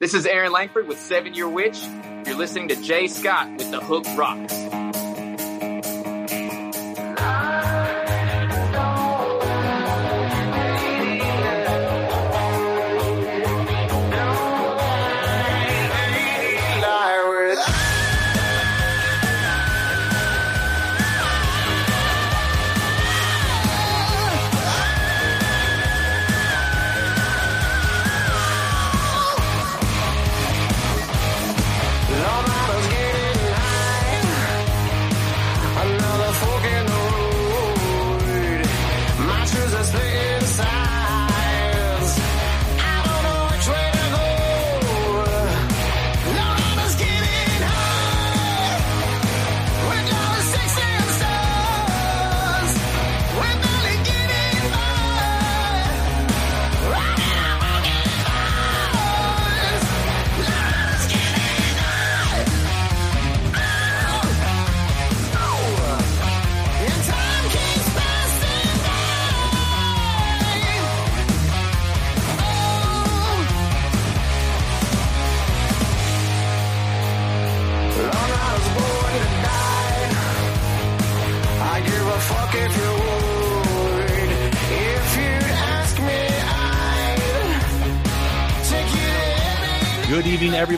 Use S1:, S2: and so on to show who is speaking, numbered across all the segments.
S1: This is Aaron Langford with Seven Year Witch. You're listening to Jay Scott with The Hook Rocks.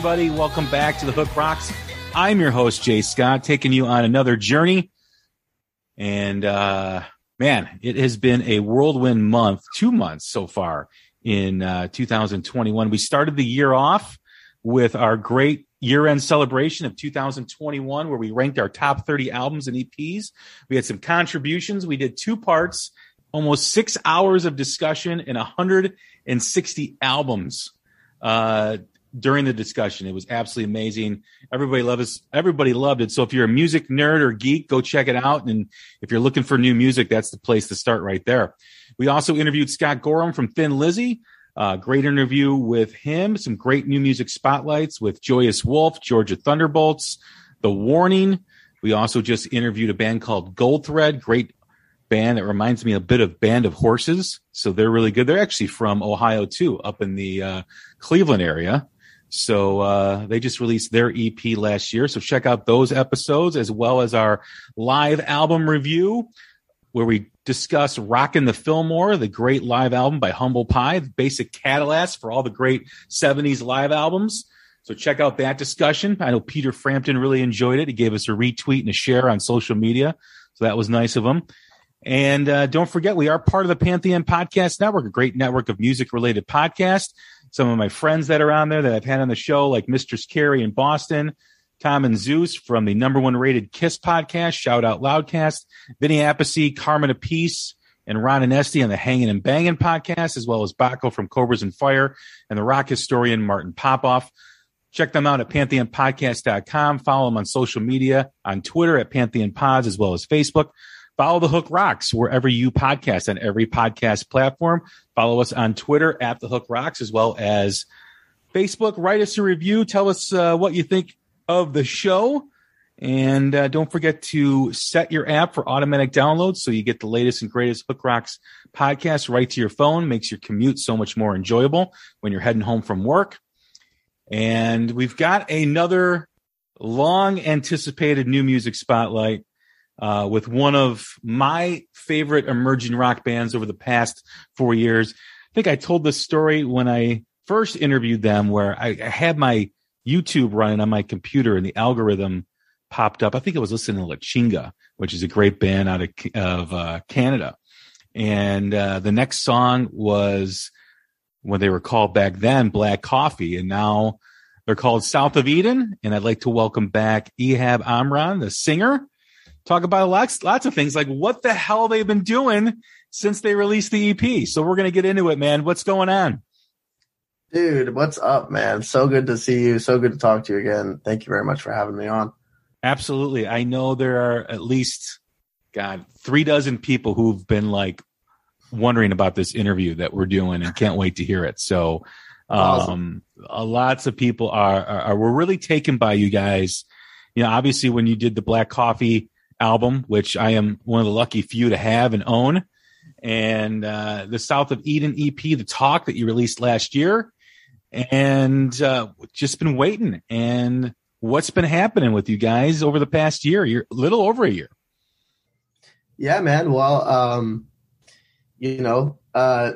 S2: Everybody. Welcome back to the Hook Rocks. I'm your host, Jay Scott, taking you on another journey. And uh, man, it has been a whirlwind month, two months so far in uh, 2021. We started the year off with our great year end celebration of 2021, where we ranked our top 30 albums and EPs. We had some contributions. We did two parts, almost six hours of discussion, and 160 albums. Uh, during the discussion. It was absolutely amazing. Everybody loved us. Everybody loved it. So if you're a music nerd or geek, go check it out. And if you're looking for new music, that's the place to start right there. We also interviewed Scott Gorham from Thin Lizzy. Uh, great interview with him. Some great new music spotlights with Joyous Wolf, Georgia Thunderbolts, The Warning. We also just interviewed a band called Gold Thread. Great band that reminds me a bit of Band of Horses. So they're really good. They're actually from Ohio too, up in the uh, Cleveland area. So uh, they just released their EP last year. So check out those episodes as well as our live album review, where we discuss Rockin' the Fillmore, the great live album by Humble Pie, the basic Cadillacs for all the great 70s live albums. So check out that discussion. I know Peter Frampton really enjoyed it. He gave us a retweet and a share on social media. So that was nice of him. And uh, don't forget, we are part of the Pantheon Podcast Network, a great network of music related podcasts some of my friends that are on there that I've had on the show, like Mistress Carrie in Boston, Tom and Zeus from the number one rated Kiss podcast, Shout Out Loudcast, Vinny Appice, Carmine Appice, and Ron and Esty on the Hanging and Banging podcast, as well as Baco from Cobras and Fire and the rock historian Martin Popoff. Check them out at pantheonpodcast.com. Follow them on social media on Twitter at Pantheon Pods as well as Facebook. Follow the Hook Rocks wherever you podcast on every podcast platform. Follow us on Twitter at the Hook Rocks as well as Facebook. Write us a review. Tell us uh, what you think of the show. And uh, don't forget to set your app for automatic downloads so you get the latest and greatest Hook Rocks podcast right to your phone. Makes your commute so much more enjoyable when you're heading home from work. And we've got another long anticipated new music spotlight uh, with one of my favorite emerging rock bands over the past four years. I think I told this story when I first interviewed them where I, I had my YouTube running on my computer and the algorithm popped up. I think I was listening to La Chinga, which is a great band out of, of uh, Canada. And uh, the next song was when they were called back then Black Coffee, and now they're called South of Eden. And I'd like to welcome back Ehab Omran, the singer. Talk about lots, lots of things like what the hell they've been doing since they released the EP. So we're going to get into it, man. What's going on?
S3: Dude, what's up, man? So good to see you. So good to talk to you again. Thank you very much for having me on.
S2: Absolutely. I know there are at least, God, three dozen people who've been like wondering about this interview that we're doing and can't wait to hear it. So, um, awesome. lots of people are, are, are, we're really taken by you guys. You know, obviously when you did the Black Coffee album, which I am one of the lucky few to have and own, and uh, the South of Eden EP, the talk that you released last year, and uh, just been waiting. And what's been happening with you guys over the past year? You're a little over a year.
S3: Yeah, man. Well, um, you know, uh,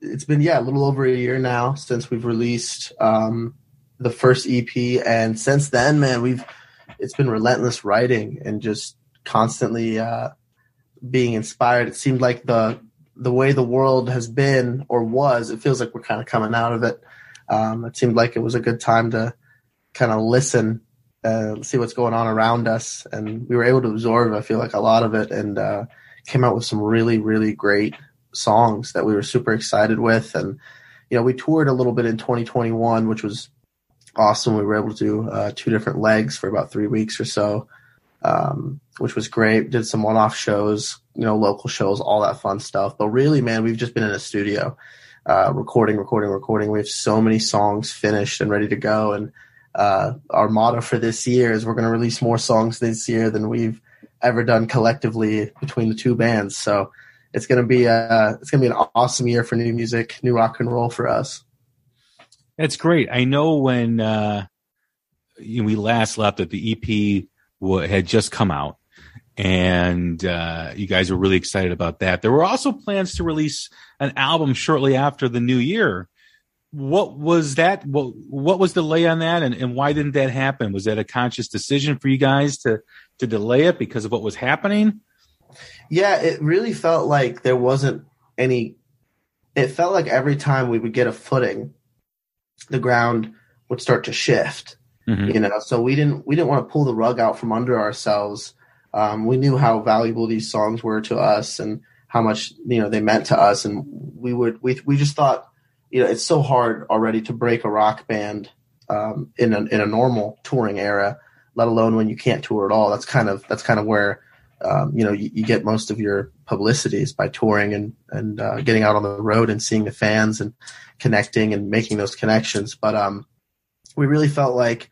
S3: it's been yeah a little over a year now since we've released um, the first EP, and since then, man, we've it's been relentless writing and just constantly uh, being inspired. It seemed like the the way the world has been or was, it feels like we're kind of coming out of it um, it seemed like it was a good time to kind of listen, uh, see what's going on around us, and we were able to absorb. I feel like a lot of it, and uh, came out with some really, really great songs that we were super excited with. And you know, we toured a little bit in 2021, which was awesome. We were able to do uh, two different legs for about three weeks or so, um, which was great. Did some one-off shows, you know, local shows, all that fun stuff. But really, man, we've just been in a studio uh, recording, recording, recording. We have so many songs finished and ready to go. And uh, our motto for this year is we're going to release more songs this year than we've ever done collectively between the two bands. So it's going to be a, it's going to be an awesome year for new music, new rock and roll for us.
S2: That's great. I know when uh, we last left that the EP had just come out and uh, you guys were really excited about that. There were also plans to release an album shortly after the new year. What was that? What, what was the delay on that, and, and why didn't that happen? Was that a conscious decision for you guys to to delay it because of what was happening?
S3: Yeah, it really felt like there wasn't any. It felt like every time we would get a footing, the ground would start to shift. Mm-hmm. You know, so we didn't we didn't want to pull the rug out from under ourselves um, we knew how valuable these songs were to us and how much you know they meant to us, and we would we we just thought you know it's so hard already to break a rock band um, in a in a normal touring era, let alone when you can't tour at all. That's kind of that's kind of where um, you know you, you, get most of your publicities by touring and and uh, getting out on the road and seeing the fans and connecting and making those connections. But um, we really felt like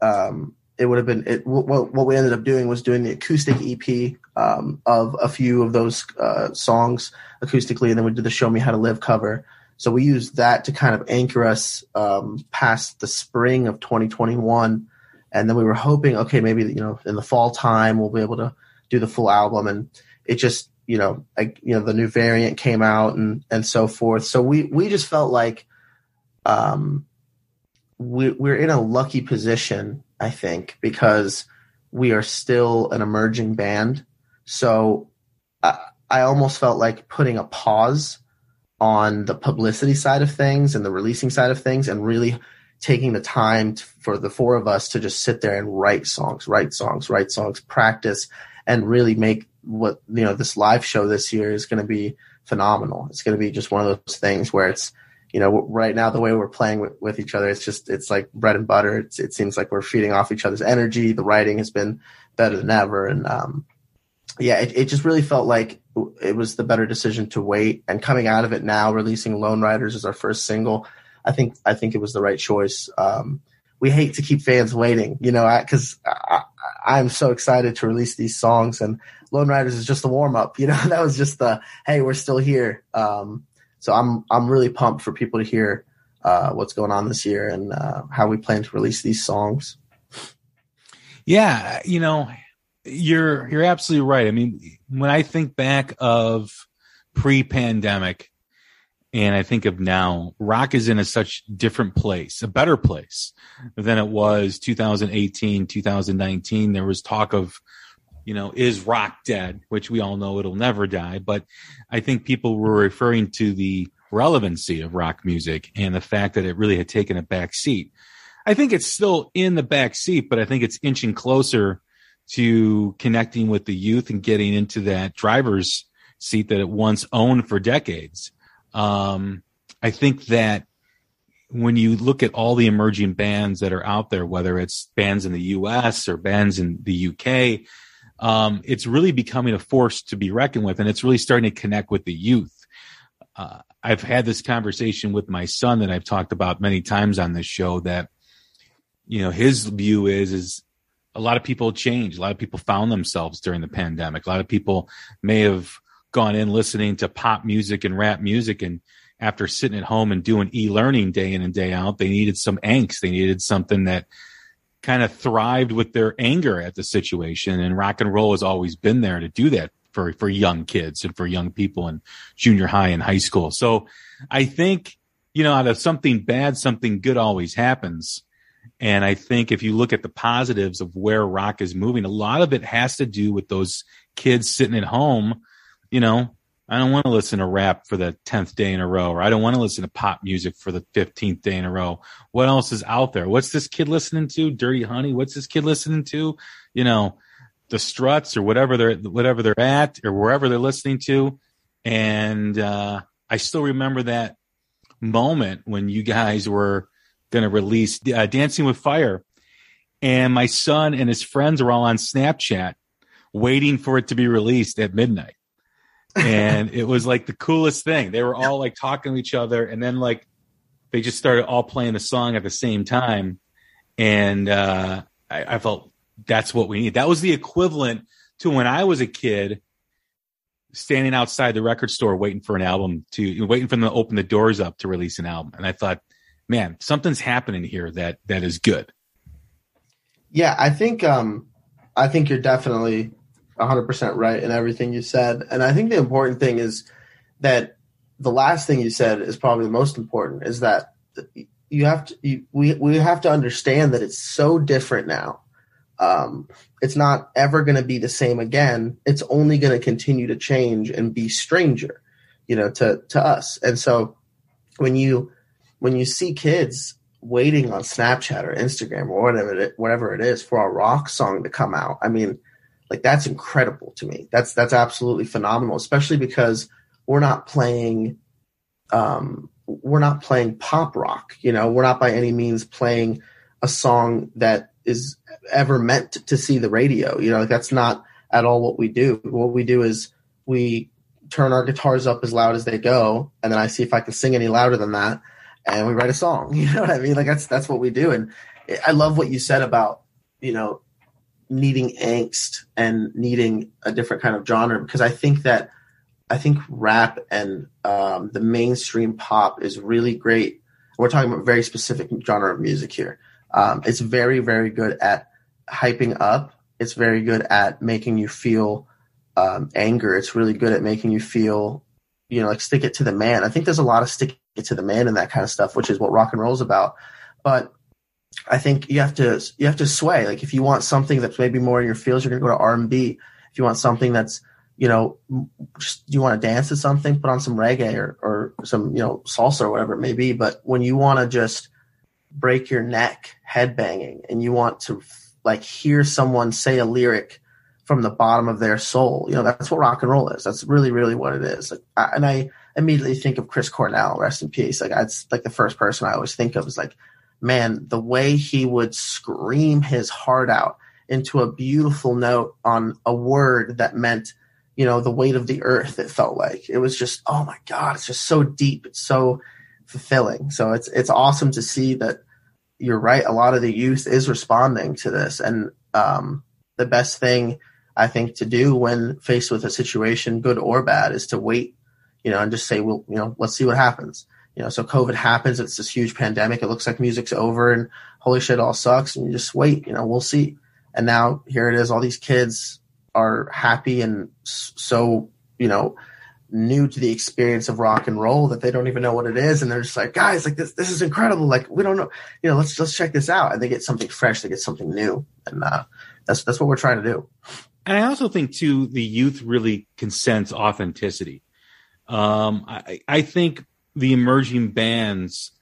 S3: um, it would have been it, what, what we ended up doing was doing the acoustic EP um, of a few of those uh, songs acoustically, and then we did the "Show Me How to Live" cover. So we used that to kind of anchor us um, past the spring of 2021, and then we were hoping, okay, maybe you know in the fall time we'll be able to do the full album, and it just you know I, you know the new variant came out and and so forth. So we we just felt like um, we're in a lucky position I think, because we are still an emerging band. So I, I almost felt like putting a pause on the publicity side of things and the releasing side of things and really taking the time to, for the four of us to just sit there and write songs, write songs, write songs, practice, and really make what you know this live show this year is going to be phenomenal. It's going to be just one of those things where it's you know, right now the way we're playing with, with each other, it's just it's like bread and butter. It's, it seems like we're feeding off each other's energy. The writing has been better than ever, and um, yeah, it, it just really felt like it was the better decision to wait. And coming out of it now, releasing Lone Riders as our first single, I think I think it was the right choice. Um, we hate to keep fans waiting, you know, because I'm so excited to release these songs, and Lone Riders is just a warm up. You know, that was just the hey, we're still here. Um, so I'm I'm really pumped for people to hear uh, what's going on this year and uh, how we plan to release these songs.
S2: Yeah, you know, you're you're absolutely right. I mean, when I think back of pre-pandemic and I think of now, rock is in a such different place, a better place than it was 2018, 2019. There was talk of, you know, is rock dead, which we all know it'll never die. But I think people were referring to the relevancy of rock music and the fact that it really had taken a back seat. I think it's still in the back seat, but I think it's inching closer to connecting with the youth and getting into that driver's seat that it once owned for decades. Um, I think that when you look at all the emerging bands that are out there, whether it's bands in the US or bands in the UK, um, it's really becoming a force to be reckoned with, and it's really starting to connect with the youth. Uh, I've had this conversation with my son that I've talked about many times on this show. That you know, his view is is a lot of people changed. A lot of people found themselves during the pandemic. A lot of people may have gone in listening to pop music and rap music and after sitting at home and doing e-learning day in and day out they needed some angst they needed something that kind of thrived with their anger at the situation and rock and roll has always been there to do that for for young kids and for young people in junior high and high school. So i think you know out of something bad something good always happens. And i think if you look at the positives of where rock is moving a lot of it has to do with those kids sitting at home you know, I don't want to listen to rap for the 10th day in a row, or I don't want to listen to pop music for the 15th day in a row. What else is out there? What's this kid listening to? Dirty Honey? What's this kid listening to? You know, the struts or whatever they're, whatever they're at or wherever they're listening to. And, uh, I still remember that moment when you guys were going to release uh, Dancing with Fire. And my son and his friends were all on Snapchat waiting for it to be released at midnight and it was like the coolest thing. They were all like talking to each other, and then like they just started all playing the song at the same time, and uh, I, I felt that's what we need. That was the equivalent to when I was a kid standing outside the record store waiting for an album to waiting for them to open the doors up to release an album. And I thought, man, something's happening here that that is good.
S3: Yeah, I think um I think you're definitely 100% right in everything you said. And I think the important thing is that the last thing you said is probably the most important is that you have to you, we we have to understand that it's so different now. Um, it's not ever going to be the same again. It's only going to continue to change and be stranger, you know, to to us. And so when you when you see kids waiting on Snapchat or Instagram or whatever it, whatever it is for a rock song to come out, I mean, like that's incredible to me. That's that's absolutely phenomenal, especially because we're not playing um we're not playing pop rock, you know, we're not by any means playing a song that is ever meant to see the radio. You know, like that's not at all what we do. What we do is we turn our guitars up as loud as they go, and then I see if I can sing any louder than that, and we write a song. You know what I mean? Like that's that's what we do. And I love what you said about you know needing angst and needing a different kind of genre because I think that I think rap and um, the mainstream pop is really great. We're talking about very specific genre of music here. Um, it's very very good at hyping up. It's very good at making you feel um, anger. It's really good at making you feel, you know, like stick it to the man. I think there's a lot of stick it to the man and that kind of stuff, which is what rock and roll is about. But I think you have to you have to sway. Like if you want something that's maybe more in your fields, you're gonna go to R and B. If you want something that's you know just you want to dance to something, put on some reggae or or some you know salsa or whatever it may be. But when you want to just break your neck headbanging and you want to like hear someone say a lyric from the bottom of their soul, you know that's what rock and roll is. That's really really what it is. Like, I, and I immediately think of Chris Cornell, rest in peace. Like that's like the first person I always think of is like man, the way he would scream his heart out into a beautiful note on a word that meant, you know, the weight of the earth, it felt like. It was just, oh my God, it's just so deep. It's so fulfilling. So it's it's awesome to see that you're right. A lot of the youth is responding to this. And um, the best thing I think to do when faced with a situation, good or bad, is to wait, you know, and just say, well, you know, let's see what happens you know, so COVID happens. It's this huge pandemic. It looks like music's over and holy shit, all sucks. And you just wait, you know, we'll see. And now here it is. All these kids are happy and so, you know, new to the experience of rock and roll that they don't even know what it is and they're just like guys like this this is incredible like we don't know you know let's let's check this out and they get something fresh they get something new and uh, that's that's what we're trying to do
S2: and i also think too the youth really can sense authenticity um, I, I think the emerging bands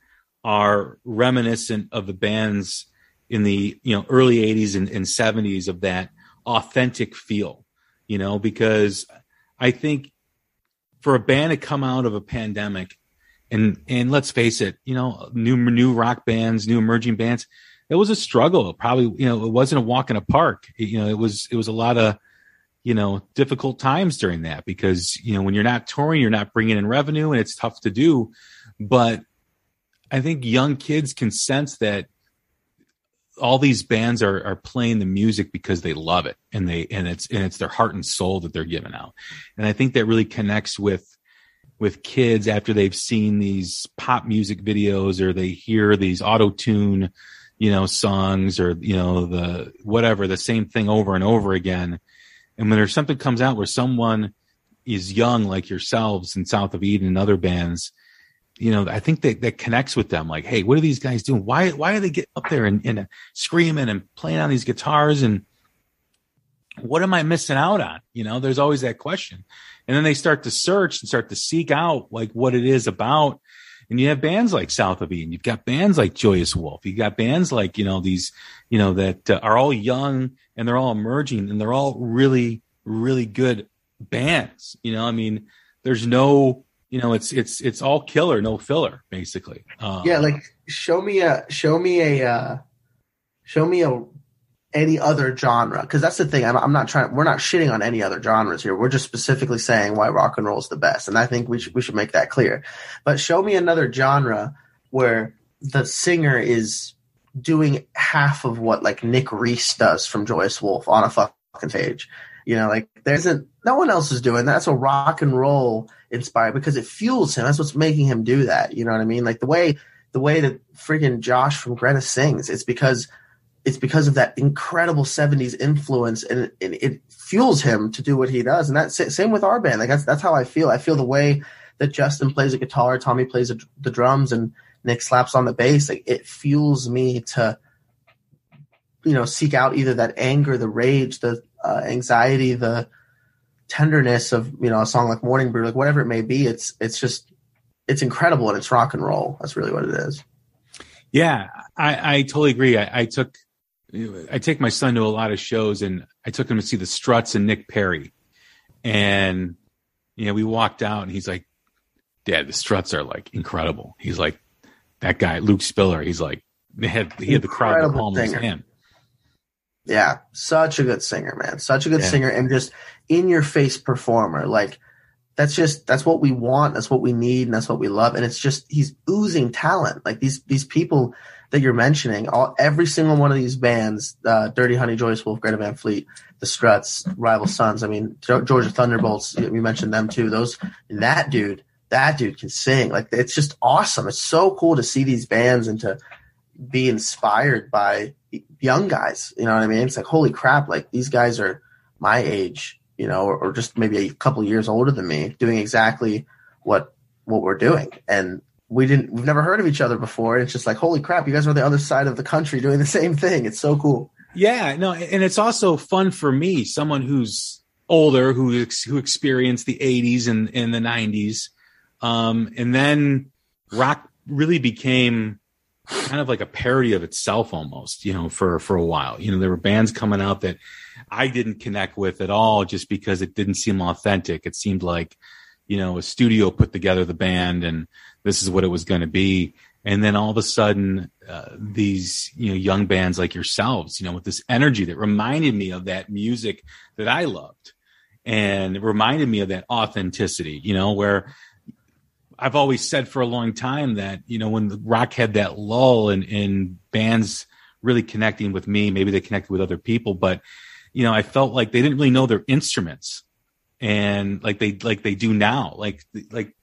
S2: are reminiscent of the bands in the you know early 80s and, and 70s of that authentic feel you know because i think for a band to come out of a pandemic and and let's face it, you know, new new rock bands, new emerging bands, it was a struggle. Probably, you know, it wasn't a walk in a park. You know, it was it was a lot of you know difficult times during that because you know when you're not touring, you're not bringing in revenue, and it's tough to do. But I think young kids can sense that all these bands are are playing the music because they love it and they and it's and it's their heart and soul that they're giving out and i think that really connects with with kids after they've seen these pop music videos or they hear these auto tune you know songs or you know the whatever the same thing over and over again and when there's something comes out where someone is young like yourselves and south of eden and other bands you know, I think that that connects with them. Like, hey, what are these guys doing? Why why are they getting up there and, and screaming and playing on these guitars? And what am I missing out on? You know, there's always that question. And then they start to search and start to seek out like what it is about. And you have bands like South of Eden. You've got bands like Joyous Wolf. You've got bands like, you know, these, you know, that uh, are all young and they're all emerging and they're all really, really good bands. You know, I mean, there's no, you know, it's it's it's all killer, no filler, basically.
S3: Um, yeah, like show me a show me a uh, show me a any other genre because that's the thing. I'm, I'm not trying. We're not shitting on any other genres here. We're just specifically saying why rock and roll is the best, and I think we should we should make that clear. But show me another genre where the singer is doing half of what like Nick Reese does from Joyous Wolf on a fucking stage. You know, like there isn't no one else is doing that. That's a rock and roll inspired because it fuels him. That's what's making him do that. You know what I mean? Like the way the way that freaking Josh from Greta sings, it's because it's because of that incredible 70s influence and it, it, fuels him to do what he does. And that's same with our band. Like that's that's how I feel. I feel the way that Justin plays a guitar, Tommy plays a, the drums and Nick slaps on the bass. Like it fuels me to you know seek out either that anger, the rage, the uh, anxiety, the tenderness of you know a song like Morning Brew, like whatever it may be. It's it's just it's incredible and it's rock and roll. That's really what it is.
S2: Yeah, I, I totally agree. I, I took I take my son to a lot of shows, and I took him to see the Struts and Nick Perry, and you know we walked out, and he's like, "Dad, the Struts are like incredible." He's like, "That guy Luke Spiller." He's like, "They had he had the crowd in the palm of his hand."
S3: Yeah, such a good singer, man. Such a good yeah. singer and just in your face performer. Like that's just that's what we want, that's what we need, and that's what we love. And it's just he's oozing talent. Like these these people that you're mentioning, all every single one of these bands, uh, Dirty Honey, Joyous Wolf, Greta Van Fleet, The Struts, Rival Sons. I mean, Georgia Thunderbolts. We mentioned them too. Those that dude, that dude can sing. Like it's just awesome. It's so cool to see these bands and to be inspired by young guys. You know what I mean? It's like, holy crap, like these guys are my age, you know, or, or just maybe a couple years older than me doing exactly what, what we're doing. And we didn't, we've never heard of each other before. It's just like, holy crap, you guys are on the other side of the country doing the same thing. It's so cool.
S2: Yeah, no, and it's also fun for me, someone who's older, who who experienced the '80s and in the '90s, um, and then rock really became kind of like a parody of itself almost, you know, for for a while. You know, there were bands coming out that I didn't connect with at all just because it didn't seem authentic. It seemed like, you know, a studio put together the band and this is what it was going to be. And then all of a sudden, uh, these you know young bands like yourselves, you know, with this energy that reminded me of that music that I loved, and it reminded me of that authenticity, you know, where I've always said for a long time that you know when rock had that lull and in bands really connecting with me, maybe they connected with other people, but you know I felt like they didn't really know their instruments, and like they like they do now, like like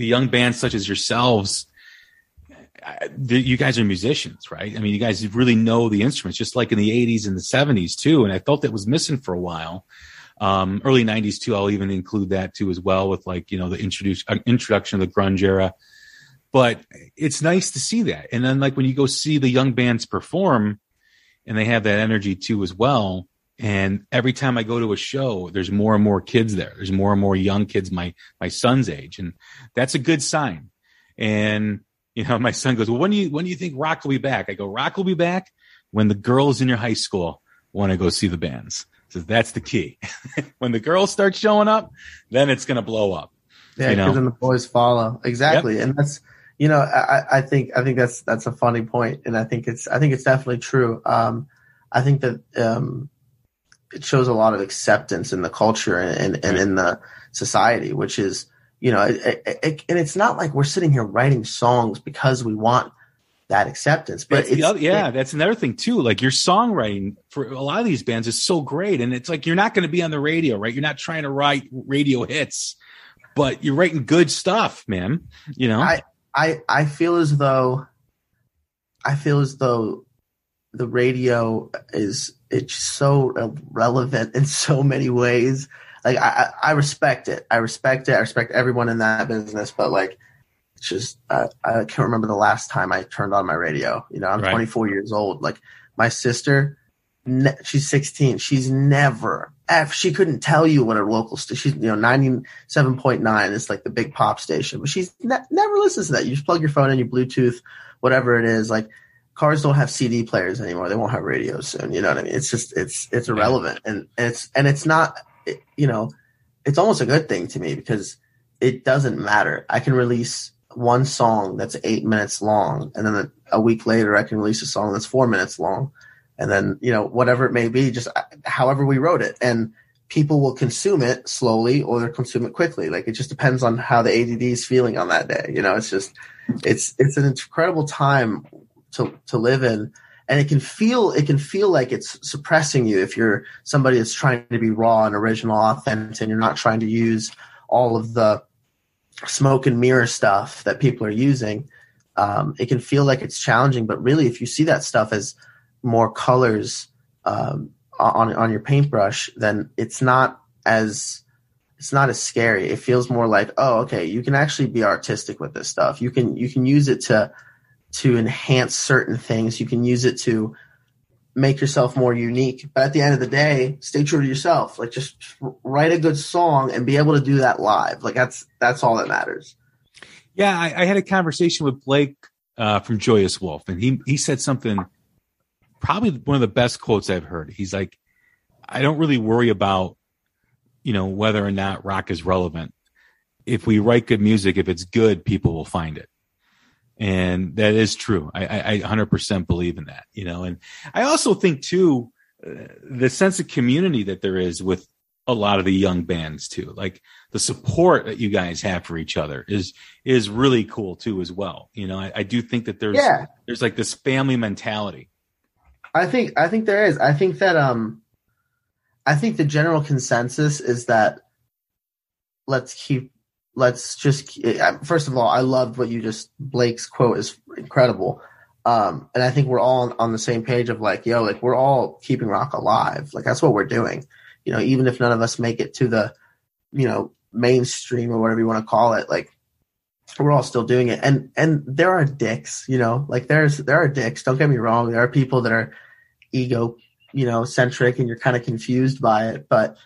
S2: the young bands such as yourselves. You guys are musicians, right? I mean, you guys really know the instruments, just like in the '80s and the '70s too. And I felt that was missing for a while. Um, early '90s too. I'll even include that too as well with like you know the introduce uh, introduction of the grunge era. But it's nice to see that, and then like when you go see the young bands perform, and they have that energy too as well. And every time I go to a show, there's more and more kids there. There's more and more young kids my my son's age, and that's a good sign. And you know, my son goes, "Well, when do you when do you think rock will be back?" I go, "Rock will be back when the girls in your high school want to go see the bands." So that's the key. when the girls start showing up, then it's going to blow up.
S3: Yeah, because then the boys follow exactly, yep. and that's you know, I, I think I think that's that's a funny point, and I think it's I think it's definitely true. Um, I think that um, it shows a lot of acceptance in the culture and, and, and in the society, which is you know, it, it, and it's not like we're sitting here writing songs because we want that acceptance. But
S2: other, yeah, that's another thing too. Like your songwriting for a lot of these bands is so great, and it's like you're not going to be on the radio, right? You're not trying to write radio hits, but you're writing good stuff, man. You know,
S3: I I I feel as though I feel as though the radio is it's so relevant in so many ways like I, I respect it. I respect it. I respect everyone in that business, but like it's just uh, I can't remember the last time I turned on my radio. You know, I'm right. 24 years old. Like my sister, ne- she's 16. She's never, if she couldn't tell you what her local station, she's you know 97.9 is like the big pop station, but she's ne- never listens to that. You just plug your phone in, your Bluetooth, whatever it is, like cars don't have CD players anymore. They won't have radios soon. You know what I mean? It's just it's it's irrelevant, and, and it's and it's not it, you know, it's almost a good thing to me because it doesn't matter. I can release one song that's eight minutes long, and then a, a, week later, I can release a song that's four minutes long, and then you know whatever it may be, just uh, however we wrote it, and people will consume it slowly or they'll consume it quickly. Like it just depends on how the ADD is feeling on that day. You know, it's just it's it's an incredible time to to live in. And it can feel it can feel like it's suppressing you if you're somebody that's trying to be raw and original authentic and you're not trying to use all of the smoke and mirror stuff that people are using. Um, it can feel like it's challenging but really if you see that stuff as more colors um, on on your paintbrush then it's not as it's not as scary. It feels more like oh okay you can actually be artistic with this stuff. You can you can use it to to enhance certain things. You can use it to make yourself more unique. But at the end of the day, stay true to yourself. Like just write a good song and be able to do that live. Like that's that's all that matters.
S2: Yeah, I, I had a conversation with Blake uh, from Joyous Wolf, and he he said something probably one of the best quotes I've heard. He's like, I don't really worry about you know whether or not rock is relevant. If we write good music, if it's good, people will find it and that is true. I, I, I 100% believe in that, you know, and I also think too, uh, the sense of community that there is with a lot of the young bands too, like the support that you guys have for each other is, is really cool too, as well. You know, I, I do think that there's, yeah. there's like this family mentality.
S3: I think, I think there is. I think that, um, I think the general consensus is that let's keep let's just first of all, I loved what you just Blake's quote is incredible. Um, and I think we're all on the same page of like, yo, like we're all keeping rock alive. Like that's what we're doing. You know, even if none of us make it to the, you know, mainstream or whatever you want to call it, like we're all still doing it. And and there are dicks, you know, like there's there are dicks. Don't get me wrong. There are people that are ego, you know, centric and you're kind of confused by it. But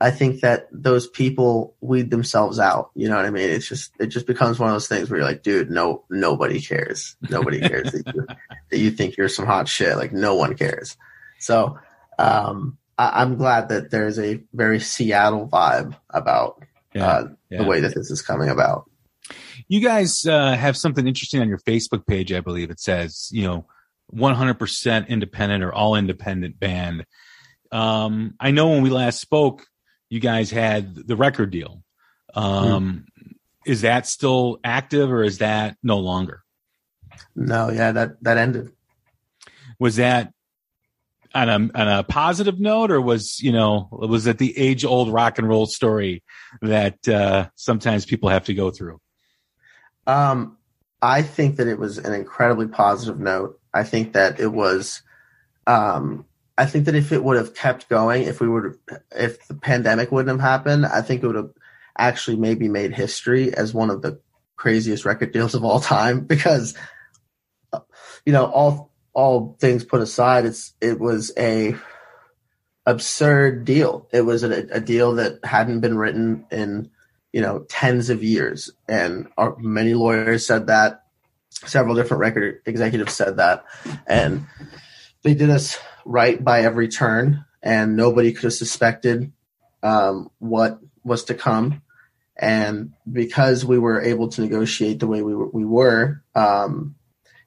S3: I think that those people weed themselves out. You know what I mean? It's just it just becomes one of those things where you're like, dude, no, nobody cares. Nobody cares that, you, that you think you're some hot shit. Like no one cares. So um, I, am glad that there's a very Seattle vibe about yeah, uh, yeah. the way that this is coming about.
S2: You guys uh, have something interesting on your Facebook page, I believe. It says, you know, 100% independent or all independent band. Um, I know when we last spoke, you guys had the record deal. Um, mm. Is that still active or is that no longer?
S3: No, yeah, that that ended.
S2: Was that on a on a positive note, or was you know was it the age old rock and roll story that uh, sometimes people have to go through?
S3: Um, I think that it was an incredibly positive note. I think that it was um, I think that if it would have kept going, if we would, if the pandemic wouldn't have happened, I think it would have actually maybe made history as one of the craziest record deals of all time because, you know, all all things put aside, it's it was a absurd deal. It was a, a deal that hadn't been written in you know tens of years, and our, many lawyers said that. Several different record executives said that, and they did us right by every turn, and nobody could have suspected um, what was to come. And because we were able to negotiate the way we were, we were um,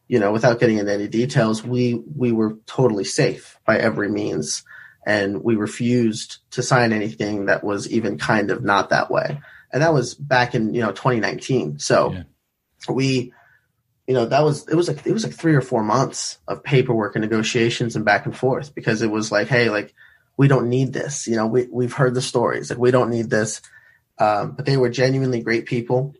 S3: you know, without getting into any details, we we were totally safe by every means, and we refused to sign anything that was even kind of not that way. And that was back in you know 2019. So yeah. we you know that was it was like it was like three or four months of paperwork and negotiations and back and forth because it was like hey like we don't need this you know we, we've heard the stories like we don't need this. Um, but they were genuinely great people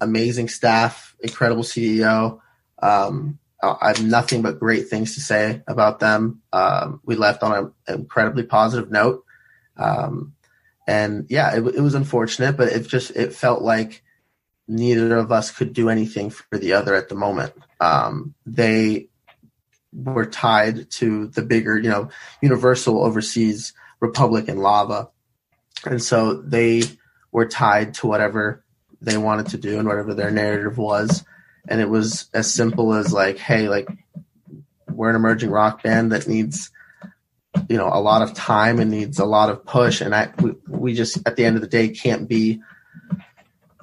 S3: amazing staff incredible ceo um, i have nothing but great things to say about them. Um, we left on an incredibly positive note. Um, and yeah it, it was unfortunate but it just it felt like neither of us could do anything for the other at the moment. Um, they were tied to the bigger, you know, Universal oversees Republic and Lava. And so they were tied to whatever they wanted to do and whatever their narrative was. And it was as simple as like, hey, like we're an emerging rock band that needs, you know, a lot of time and needs a lot of push. And I, we, we just at the end of the day can't be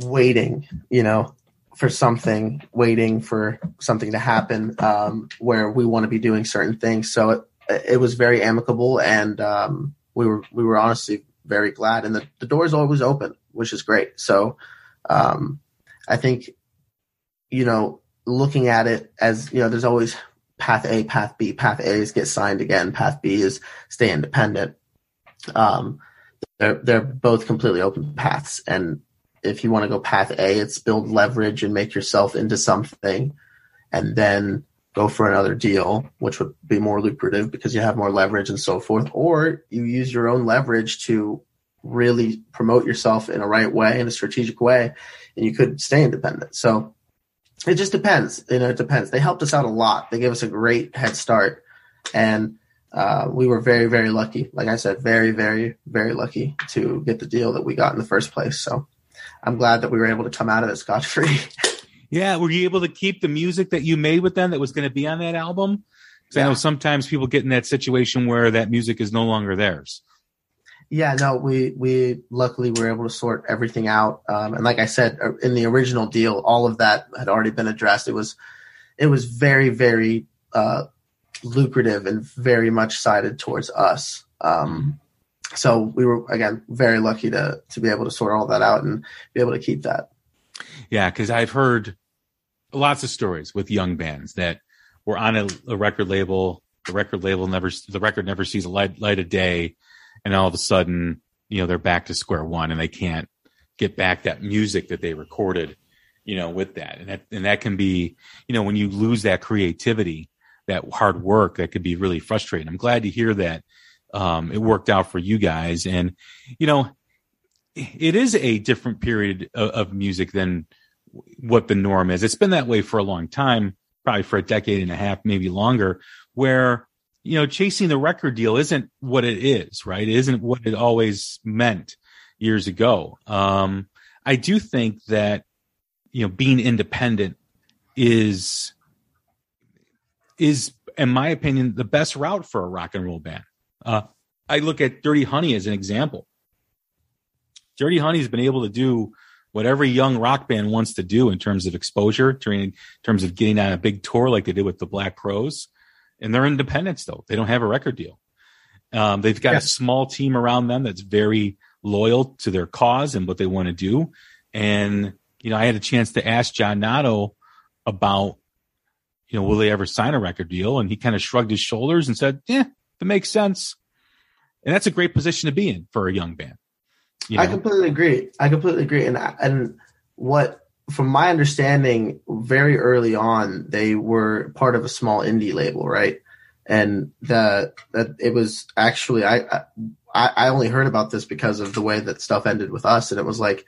S3: waiting, you know, for something, waiting for something to happen um, where we want to be doing certain things. So it, it was very amicable, and um, we were we were honestly very glad. And the, the door is always open, which is great. So um, I think, you know, looking at it as you know, there's always path A, path B. Path A is get signed again. Path B is stay independent. Um, they're they're both completely open paths, and if you want to go path A, it's build leverage and make yourself into something and then go for another deal, which would be more lucrative because you have more leverage and so forth. Or you use your own leverage to really promote yourself in a right way, in a strategic way, and you could stay independent. So it just depends. You know, it depends. They helped us out a lot. They gave us a great head start. And uh, we were very, very lucky. Like I said, very, very, very lucky to get the deal that we got in the first place. So I'm glad that we were able to come out of it scotch free.
S2: yeah, were you able to keep the music that you made with them that was going to be on that album? Because yeah. I know sometimes people get in that situation where that music is no longer theirs.
S3: Yeah, no, we we luckily were able to sort everything out, um, and like I said uh, in the original deal, all of that had already been addressed. It was it was very very uh, lucrative and very much sided towards us. Um, so we were again very lucky to to be able to sort all that out and be able to keep that.
S2: Yeah, because I've heard lots of stories with young bands that were on a, a, record label. The record label never, the record never sees a light, light of day, and all of a sudden, you know, they're back to square one and they can't get back that music that they recorded, you know, with that, and that and that can be, you know, when you lose that creativity, that hard work, that could be really frustrating. I'm glad to hear that um, it worked out for you guys. And, you know, it is a different period of, of, music than what the norm is. It's been that way for a long time, probably for a decade and a half, maybe longer, where, you know, chasing the record deal isn't what it is, right? It isn't what it always meant years ago. Um, I do think that, you know, being independent is, is, in my opinion, the best route for a rock and roll band. Uh, I look at Dirty Honey as an example. Dirty Honey's been able to do what every young rock band wants to do in terms of exposure, in terms of getting on a big tour like they did with the Black Crowes. And they're independent still. They don't have a record deal. Um, they've got yeah. a small team around them that's very loyal to their cause and what they want to do. And, you know, I had a chance to ask John Notto about, you know, will they ever sign a record deal? And he kind of shrugged his shoulders and said, yeah, that makes sense. And that's a great position to be in for a young band.
S3: You know? I completely agree. I completely agree. And and what from my understanding, very early on, they were part of a small indie label, right? and the that it was actually I, I I only heard about this because of the way that stuff ended with us, and it was like,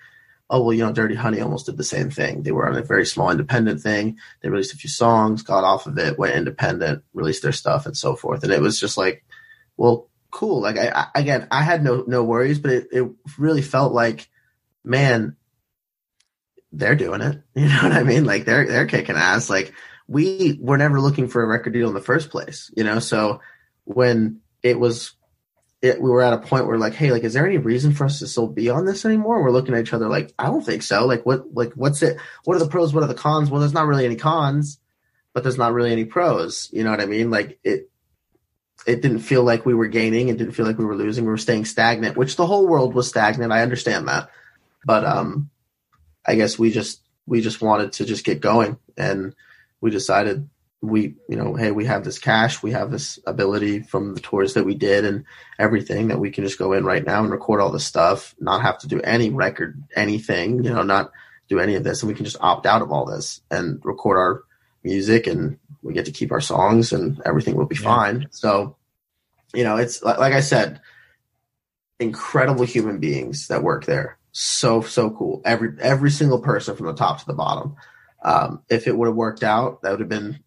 S3: oh well, you know, Dirty Honey almost did the same thing. They were on a very small independent thing. They released a few songs, got off of it, went independent, released their stuff, and so forth. And it was just like, well, cool. Like I, I again, I had no no worries, but it, it really felt like, man, they're doing it. You know what I mean? Like they're they're kicking ass. Like we were never looking for a record deal in the first place, you know. So when it was, it, we were at a point where like, hey, like, is there any reason for us to still be on this anymore? we're looking at each other like, I don't think so. Like, what, like, what's it? What are the pros? What are the cons? Well, there's not really any cons, but there's not really any pros. You know what I mean? Like it, it didn't feel like we were gaining. It didn't feel like we were losing. We were staying stagnant, which the whole world was stagnant. I understand that, but um, I guess we just we just wanted to just get going and we decided we you know hey we have this cash we have this ability from the tours that we did and everything that we can just go in right now and record all this stuff not have to do any record anything you know not do any of this. And we can just opt out of all this and record our music and we get to keep our songs and everything will be yeah. fine. So you know it's like i said incredible human beings that work there. So so cool. Every every single person from the top to the bottom. Um, if it would have worked out, that would have been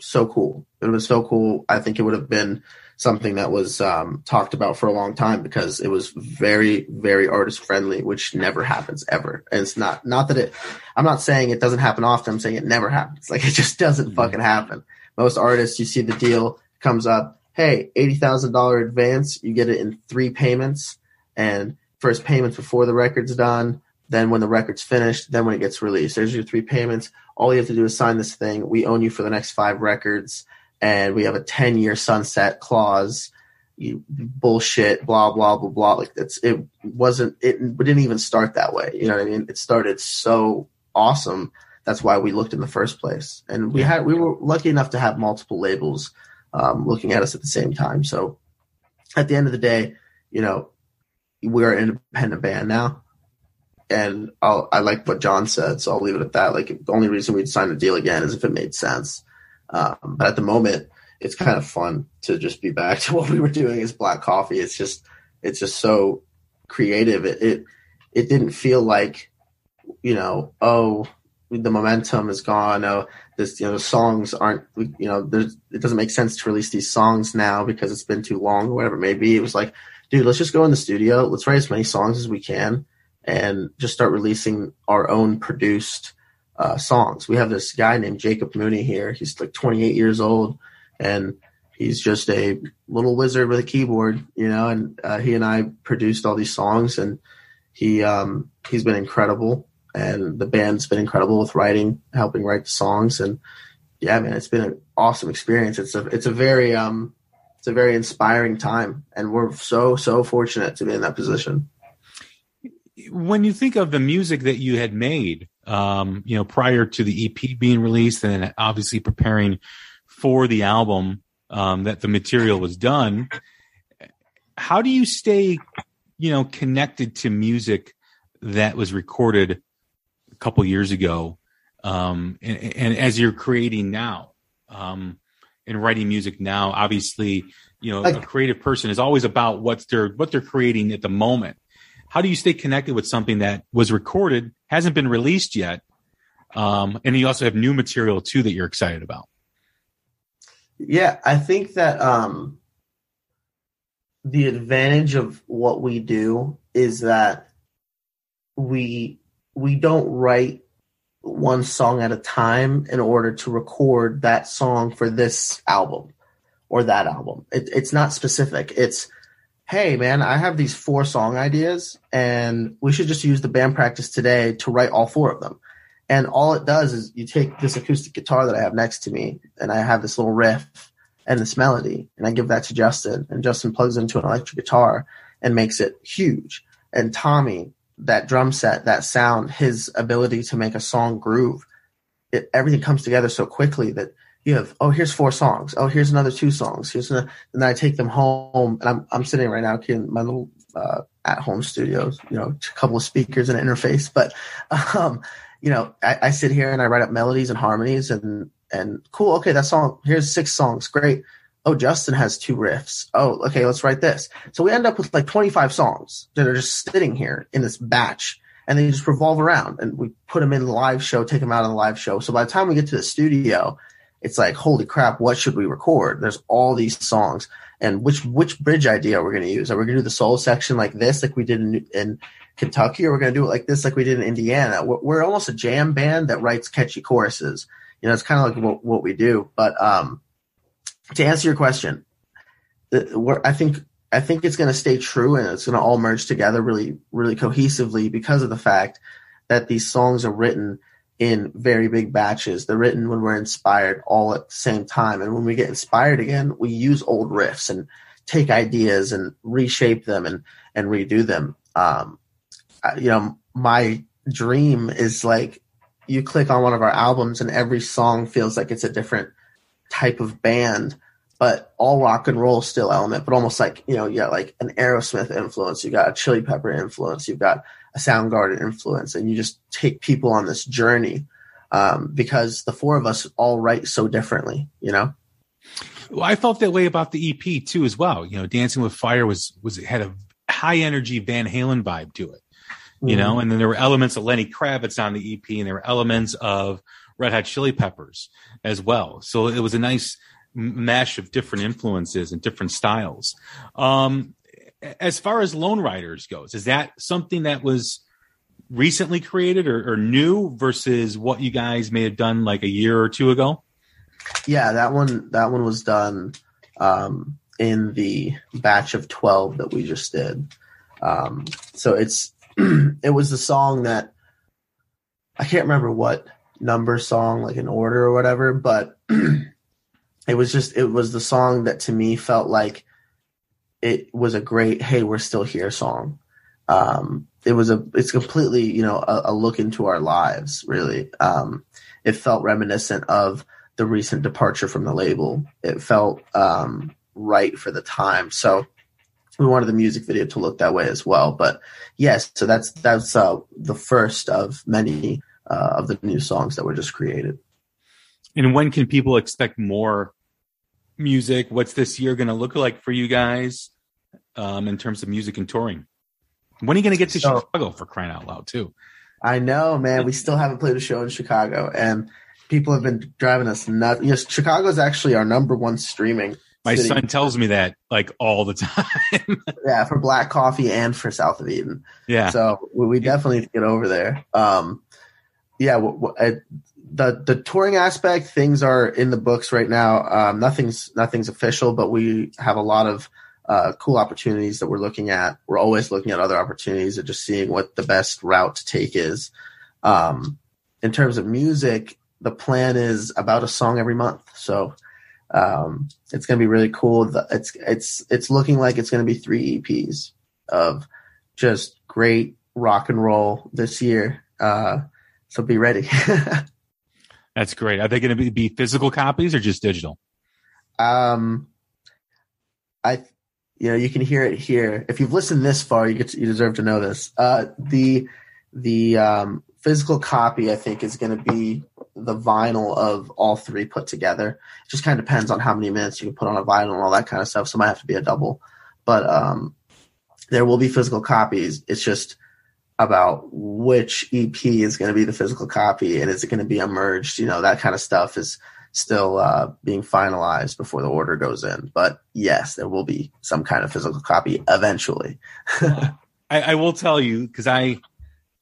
S3: so cool. It was so cool. I think it would have been something that was um, talked about for a long time because it was very, very artist friendly, which never happens ever. And it's not not that it. I'm not saying it doesn't happen often. I'm saying it never happens. Like it just doesn't mm-hmm. fucking happen. Most artists, you see the deal comes up. Hey, eighty thousand dollar advance. You get it in three payments, and first payments before the record's done then when the record's finished, then when it gets released. There's your three payments. All you have to do is sign this thing. We own you for the next five records, and we have a 10 year sunset clause. You bullshit, blah blah blah blah. Like it's it wasn't it We didn't even start that way. You know what I mean? It started so awesome. That's why we looked in the first place, and we had we were lucky enough to have multiple labels um, looking at us at the same time. So at the end of the day, you know, we're an independent band now and I'll, I like what John said, so I'll leave it at that. Like the only reason we'd sign a deal again is if it made sense. Um, but at the moment, it's kind of fun to just be back to what we were doing as Black Coffee. It's just it's just so creative. It it, it didn't feel like you know oh the momentum is gone. Oh this you know the songs aren't you know there's it doesn't make sense to release these songs now because it's been too long or whatever it may be. It was like dude, let's just go in the studio. Let's write as many songs as we can and just start releasing our own produced uh, songs. We have this guy named Jacob Mooney here. He's like 28 years old, and he's just a little wizard with a keyboard, you know. And uh, he and I produced all these songs, and he um, he's been incredible, and the band's been incredible with writing, helping write the songs, and yeah, man, it's been an awesome experience. It's a it's a very um it's a very inspiring time, and we're so so fortunate to be in that position
S2: when you think of the music that you had made, um, you know, prior to the EP being released, and obviously preparing for the album um, that the material was done, how do you stay, you know, connected to music that was recorded a couple years ago, um, and, and, as you're creating now, um, and writing music now? Obviously, you know, a creative person is always about what's they're what they're creating at the moment how do you stay connected with something that was recorded, hasn't been released yet, um, and you also have new material too that you're excited about?
S3: Yeah, I think that um, the advantage of what we do is that we we don't write one song at a time in order to record that song for this album or that album. It, it's not specific. It's hey man, I have these four song ideas and we should just use the band practice today to write all four of them. And all it does is you take this acoustic guitar that I have next to me and I have this little riff and this melody and I give that to Justin and Justin plugs into an electric guitar and makes it huge. And Tommy, that drum set, that sound, his ability to make a song groove, it, everything comes together so quickly that you have oh here's four songs oh here's another two songs here's another, and then I take them home and I'm I'm sitting right now in my little uh, at home studios you know a couple of speakers and an interface but um you know I, I sit here and I write up melodies and harmonies and and cool okay that song here's six songs great oh, Justin has two riffs. Oh, okay, let's write this. So we end up with like 25 songs that are just sitting here in this batch and they just revolve around and we put them in the live show, take them out of the live show. So by the time we get to the studio, it's like, holy crap, what should we record? There's all these songs and which, which bridge idea are we're going to use. Are we going to do the soul section like this, like we did in, in Kentucky, or we're going to do it like this, like we did in Indiana? We're, we're almost a jam band that writes catchy choruses. You know, it's kind of like what, what we do. But, um, to answer your question, I think I think it's going to stay true and it's going to all merge together really, really cohesively because of the fact that these songs are written in very big batches. They're written when we're inspired all at the same time. And when we get inspired again, we use old riffs and take ideas and reshape them and, and redo them. Um, you know, my dream is like you click on one of our albums and every song feels like it's a different type of band but all rock and roll still element, but almost like, you know, you got like an Aerosmith influence, you got a Chili Pepper influence, you've got a Soundgarden influence, and you just take people on this journey um, because the four of us all write so differently, you know?
S2: Well, I felt that way about the EP too, as well. You know, Dancing with Fire was, was, had a high energy Van Halen vibe to it, you mm-hmm. know, and then there were elements of Lenny Kravitz on the EP and there were elements of Red Hot Chili Peppers as well. So it was a nice, mash of different influences and different styles. Um, as far as Lone Riders goes, is that something that was recently created or, or, new versus what you guys may have done like a year or two ago?
S3: Yeah, that one that one was done um, in the batch of twelve that we just did. Um, so it's it was the song that I can't remember what number song, like in order or whatever, but it was just it was the song that to me felt like it was a great hey we're still here song. Um, it was a it's completely you know a, a look into our lives really. Um, it felt reminiscent of the recent departure from the label. It felt um, right for the time. So we wanted the music video to look that way as well. But yes so that's that's uh, the first of many uh, of the new songs that were just created.
S2: And when can people expect more music? What's this year going to look like for you guys um, in terms of music and touring? When are you going to get to so, Chicago for crying out loud, too?
S3: I know, man. We still haven't played a show in Chicago, and people have been driving us nuts. Yes, Chicago is actually our number one streaming.
S2: My city. son tells me that like all the time.
S3: yeah, for Black Coffee and for South of Eden.
S2: Yeah.
S3: So we, we definitely need to get over there. Um, yeah, the the touring aspect things are in the books right now. Um, nothing's nothing's official, but we have a lot of uh, cool opportunities that we're looking at. We're always looking at other opportunities and just seeing what the best route to take is. Um, in terms of music, the plan is about a song every month, so um, it's going to be really cool. It's it's it's looking like it's going to be three EPs of just great rock and roll this year. Uh, so be ready.
S2: That's great. Are they going to be, physical copies or just digital?
S3: Um, I, you know, you can hear it here. If you've listened this far, you get to, you deserve to know this. Uh, the the um, physical copy, I think, is going to be the vinyl of all three put together. It just kind of depends on how many minutes you can put on a vinyl and all that kind of stuff. So it might have to be a double, but um, there will be physical copies. It's just about which EP is going to be the physical copy and is it going to be emerged. You know, that kind of stuff is still uh, being finalized before the order goes in. But yes, there will be some kind of physical copy eventually.
S2: I, I, will tell you because I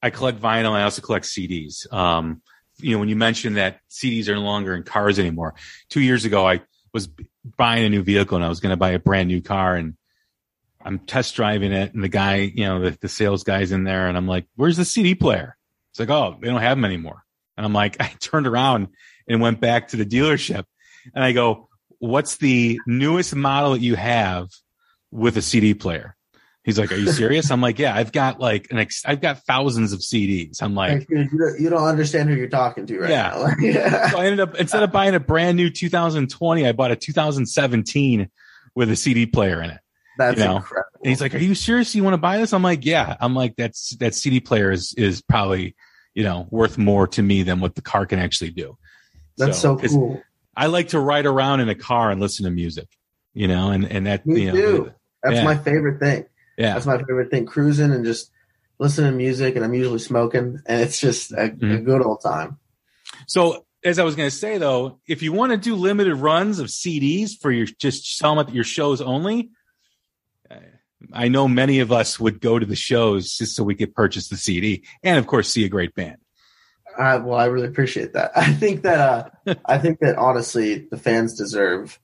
S2: I collect vinyl. I also collect CDs. Um, you know, when you mentioned that CDs are no longer in cars anymore, two years ago I was buying a new vehicle and I was going to buy a brand new car and I'm test driving it, and the guy, you know, the, the sales guy's in there, and I'm like, "Where's the CD player?" It's like, "Oh, they don't have them anymore." And I'm like, I turned around and went back to the dealership, and I go, "What's the newest model that you have with a CD player?" He's like, "Are you serious?" I'm like, "Yeah, I've got like an ex- I've got thousands of CDs." I'm like,
S3: "You don't understand who you're talking to right yeah. now."
S2: yeah. So I ended up instead of buying a brand new 2020, I bought a 2017 with a CD player in it.
S3: That's you know? incredible.
S2: And he's like, "Are you serious? You want to buy this?" I'm like, "Yeah." I'm like, "That's that CD player is is probably you know worth more to me than what the car can actually do."
S3: That's so, so cool.
S2: I like to ride around in a car and listen to music. you know, and and that
S3: Me
S2: you know,
S3: too. That's
S2: yeah.
S3: my favorite thing.
S2: yeah,
S3: That's my favorite thing. Cruising and just listening to music, and I'm usually smoking, and it's just a, a
S2: Mhm.
S3: good old time.
S2: So as I was going to say though, if you want to do limited runs of CDs for your just sell them at your shows only, I know many of us would go to the shows just so we could purchase the CD and of course see a great band.
S3: Uh, well, I really appreciate that. I think that uh, I think that honestly, the fans deserve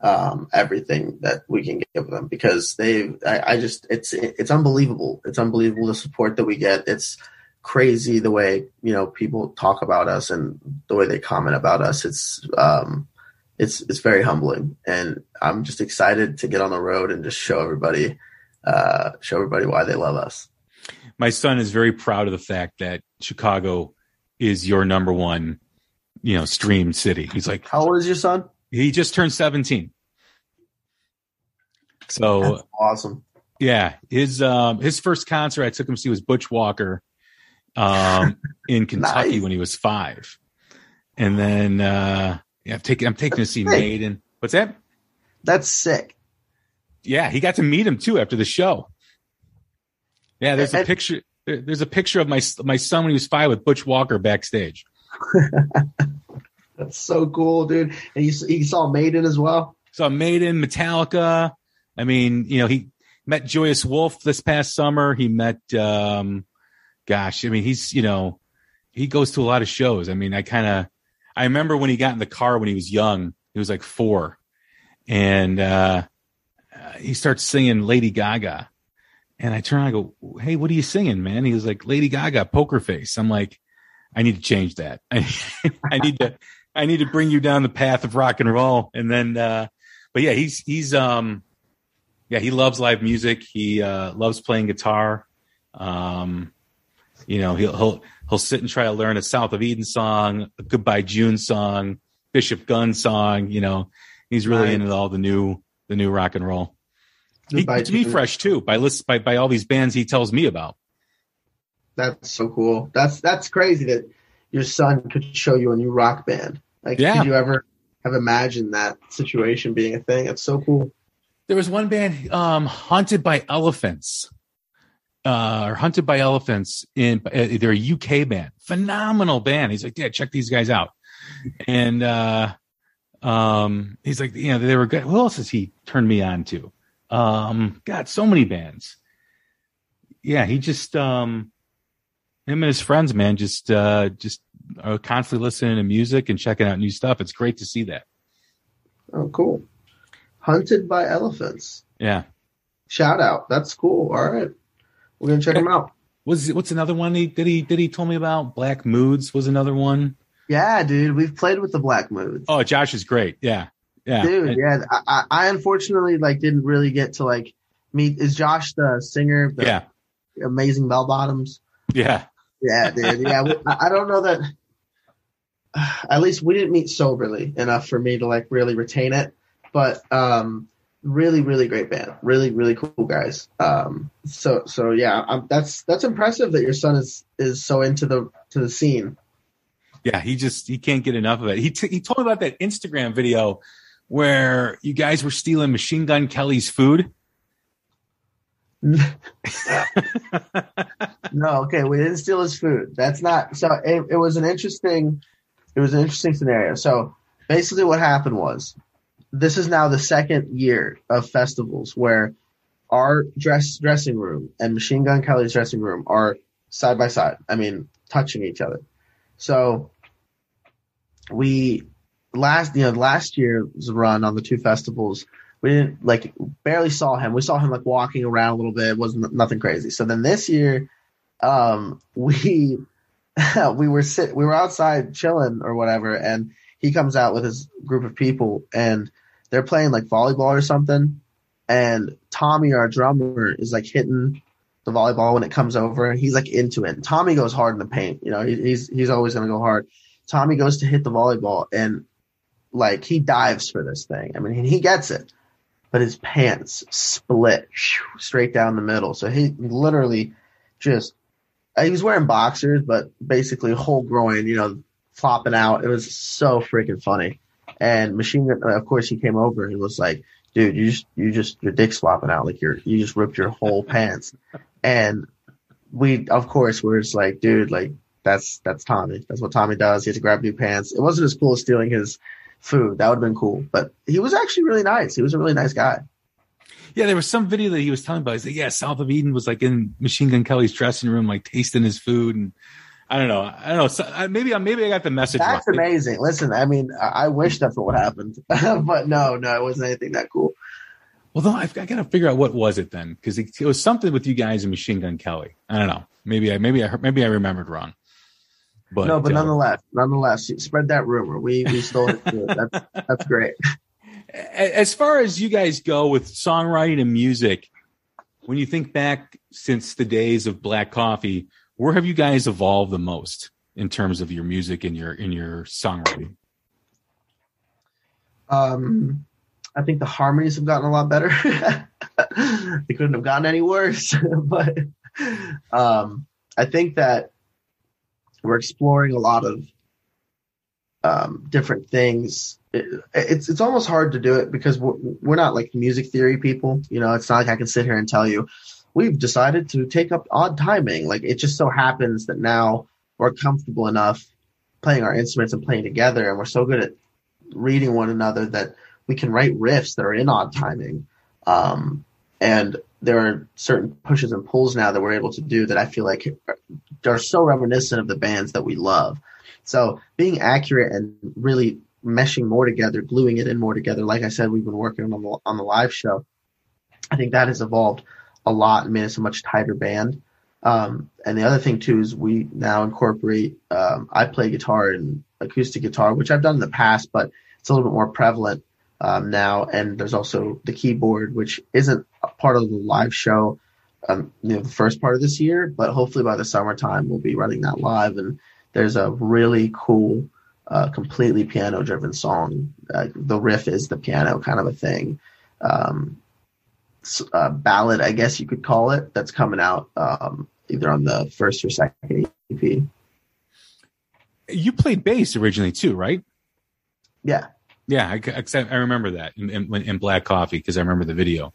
S3: um, everything that we can give them because they. I, I just it's it's unbelievable. It's unbelievable the support that we get. It's crazy the way you know people talk about us and the way they comment about us. It's um, it's it's very humbling, and I'm just excited to get on the road and just show everybody uh, show everybody why they love us.
S2: My son is very proud of the fact that Chicago is your number one, you know, stream city. He's like,
S3: How old is your son?
S2: he just turned 17. So
S3: That's awesome.
S2: Yeah, his um his first concert I took him to see was Butch Walker um in Kentucky
S3: Nice.
S2: when he was five. And then uh yeah, I'm taking I'm taking to see. Maiden. What's that?
S3: That's sick.
S2: Yeah, he got to meet him too after the show. Yeah, there's a picture there's a picture of my my son when he was five with Butch Walker backstage.
S3: That's so cool, dude. And you, you saw Maiden as well.
S2: So Maiden, Metallica. I mean, you know, he met Joyous Wolf this past summer. He met, um, gosh, I mean, he's, you know, he goes to a lot of shows. I mean, I kind of, I remember when he got in the car when he was young, he was like four and, uh, he starts singing Lady Gaga. And I turn I go, Hey, what are you singing, man? He was like, Lady Gaga, poker face. I'm like, I need to change that. I, I need to, I need to bring you down the path of rock and roll. And then, uh, but yeah, he's, he's, um, yeah, he loves live music. He, uh, loves playing guitar. Um, you know, he'll, he'll, he'll sit and try to learn a South of Eden song, a Goodbye June song, Bishop Gunn song. You know, he's really into all the new, the new rock and roll. He keeps me fresh too by list by, by all these bands he tells me about.
S3: That's so cool. That's that's crazy that your son could show you a new rock band. Like,
S2: Yeah.
S3: could you ever have imagined that situation being a thing? That's so cool.
S2: There was one band, um, Haunted by Elephants, uh, or Hunted by Elephants in, uh, they're a UK band, phenomenal band. He's like, yeah, check these guys out. And, uh, um, he's like, you know, they were good. Who else has he turned me on to? Um, God, so many bands. Yeah, he just, um, him and his friends, man, just, uh, just are constantly listening to music and checking out new stuff. It's great to see that.
S3: Oh, cool. Hunted by elephants.
S2: Yeah.
S3: Shout out. That's cool. All right, we're gonna check him out.
S2: Was what's another one he did he did he told me about? Black Moods was another one.
S3: Yeah, dude. We've played with the Black Moods.
S2: Oh, Josh is great. Yeah, yeah,
S3: dude yeah I, I unfortunately like didn't really get to like meet is josh the singer the
S2: yeah,
S3: amazing bell bottoms
S2: yeah.
S3: yeah dude yeah we, I, don't know that at least we didn't meet soberly enough for me to like really retain it but um really really great band really really cool guys um so so yeah um, that's that's impressive that your son is is so into the to the scene
S2: Yeah, he just he can't get enough of it. He t- he told me about that Instagram video where you guys were stealing Machine Gun Kelly's food.
S3: No, okay, we didn't steal his food. That's not so. It, it was an interesting, it was an interesting scenario. So basically, what happened was, this is now the second year of festivals where our dress dressing room and Machine Gun Kelly's dressing room are side by side. I mean, touching each other. So we last you know last year's run on the two festivals we didn't like barely saw him. We saw him like walking around a little bit. It wasn't nothing crazy. So then this year um we we were sit we were outside chilling or whatever and he comes out with his group of people and they're playing like volleyball or something and tommy our drummer is like hitting the volleyball when it comes over. He's like into it. And tommy goes hard in the paint you know? He, he's he's always going to go hard. Tommy goes to hit the volleyball and like he dives for this thing. I mean he gets it but his pants split straight down the middle. So he literally just he was wearing boxers, but basically whole groin, you know, flopping out. It was so freaking funny. And Machine Gun, of course, he came over and was like, dude, you just you just your dick swapping out like you're you just ripped your whole pants, and we of course we're just like, dude, like that's that's Tommy. That's what Tommy does. He has to grab new pants. It wasn't as cool as stealing his food. That would have been cool, but he was actually really nice. He was a really nice guy.
S2: Yeah, there was some video that he was telling about. He's like, yeah, South of Eden was like in Machine Gun Kelly's dressing room, like tasting his food, and I don't know, I don't know. So, maybe maybe I got the message.
S3: That's
S2: wrong.
S3: amazing. Listen, I mean, I wish that's what happened, but no, no, it wasn't anything that cool.
S2: Well, though, I've, I got to figure out what was it then, because it, it, was something with you guys and Machine Gun Kelly. I don't know. Maybe I maybe I maybe I remembered wrong.
S3: But no, but uh, nonetheless, nonetheless, spread that rumor. We we still that's that's great.
S2: As far as you guys go with songwriting and music, when you think back since the days of Black Coffee, where have you guys evolved the most in terms of your music and your in your songwriting?
S3: Um, I think the harmonies have gotten a lot better. they couldn't have gotten any worse, but um, I think that we're exploring a lot of um, different things. It, it's it's almost hard to do it because we're, we're not like music theory people. You know, it's not like I can sit here and tell you we've decided to take up odd timing. Like it just so happens that now we're comfortable enough playing our instruments and playing together, and we're so good at reading one another that we can write riffs that are in odd timing. Um, and there are certain pushes and pulls now that we're able to do that I feel like are so reminiscent of the bands that we love. So being accurate and really meshing more together, gluing it in more together, like I said, we've been working on the, on the live show. I think that has evolved a lot and made us a much tighter band. Um, and the other thing too is we now incorporate. Um, I play guitar and acoustic guitar, which I've done in the past, but it's a little bit more prevalent um, now. And there's also the keyboard, which isn't part of the live show, um, you know, the first part of this year, but hopefully by the summertime we'll be running that live. And there's a really cool, uh, completely piano driven song. Uh, the riff is the piano kind of a thing. Um, uh, ballad, I guess you could call it, that's coming out um, either on the first or second EP.
S2: You played bass originally too, right?
S3: Yeah.
S2: Yeah, I, I remember that in, in, in Black Coffee because I remember the video.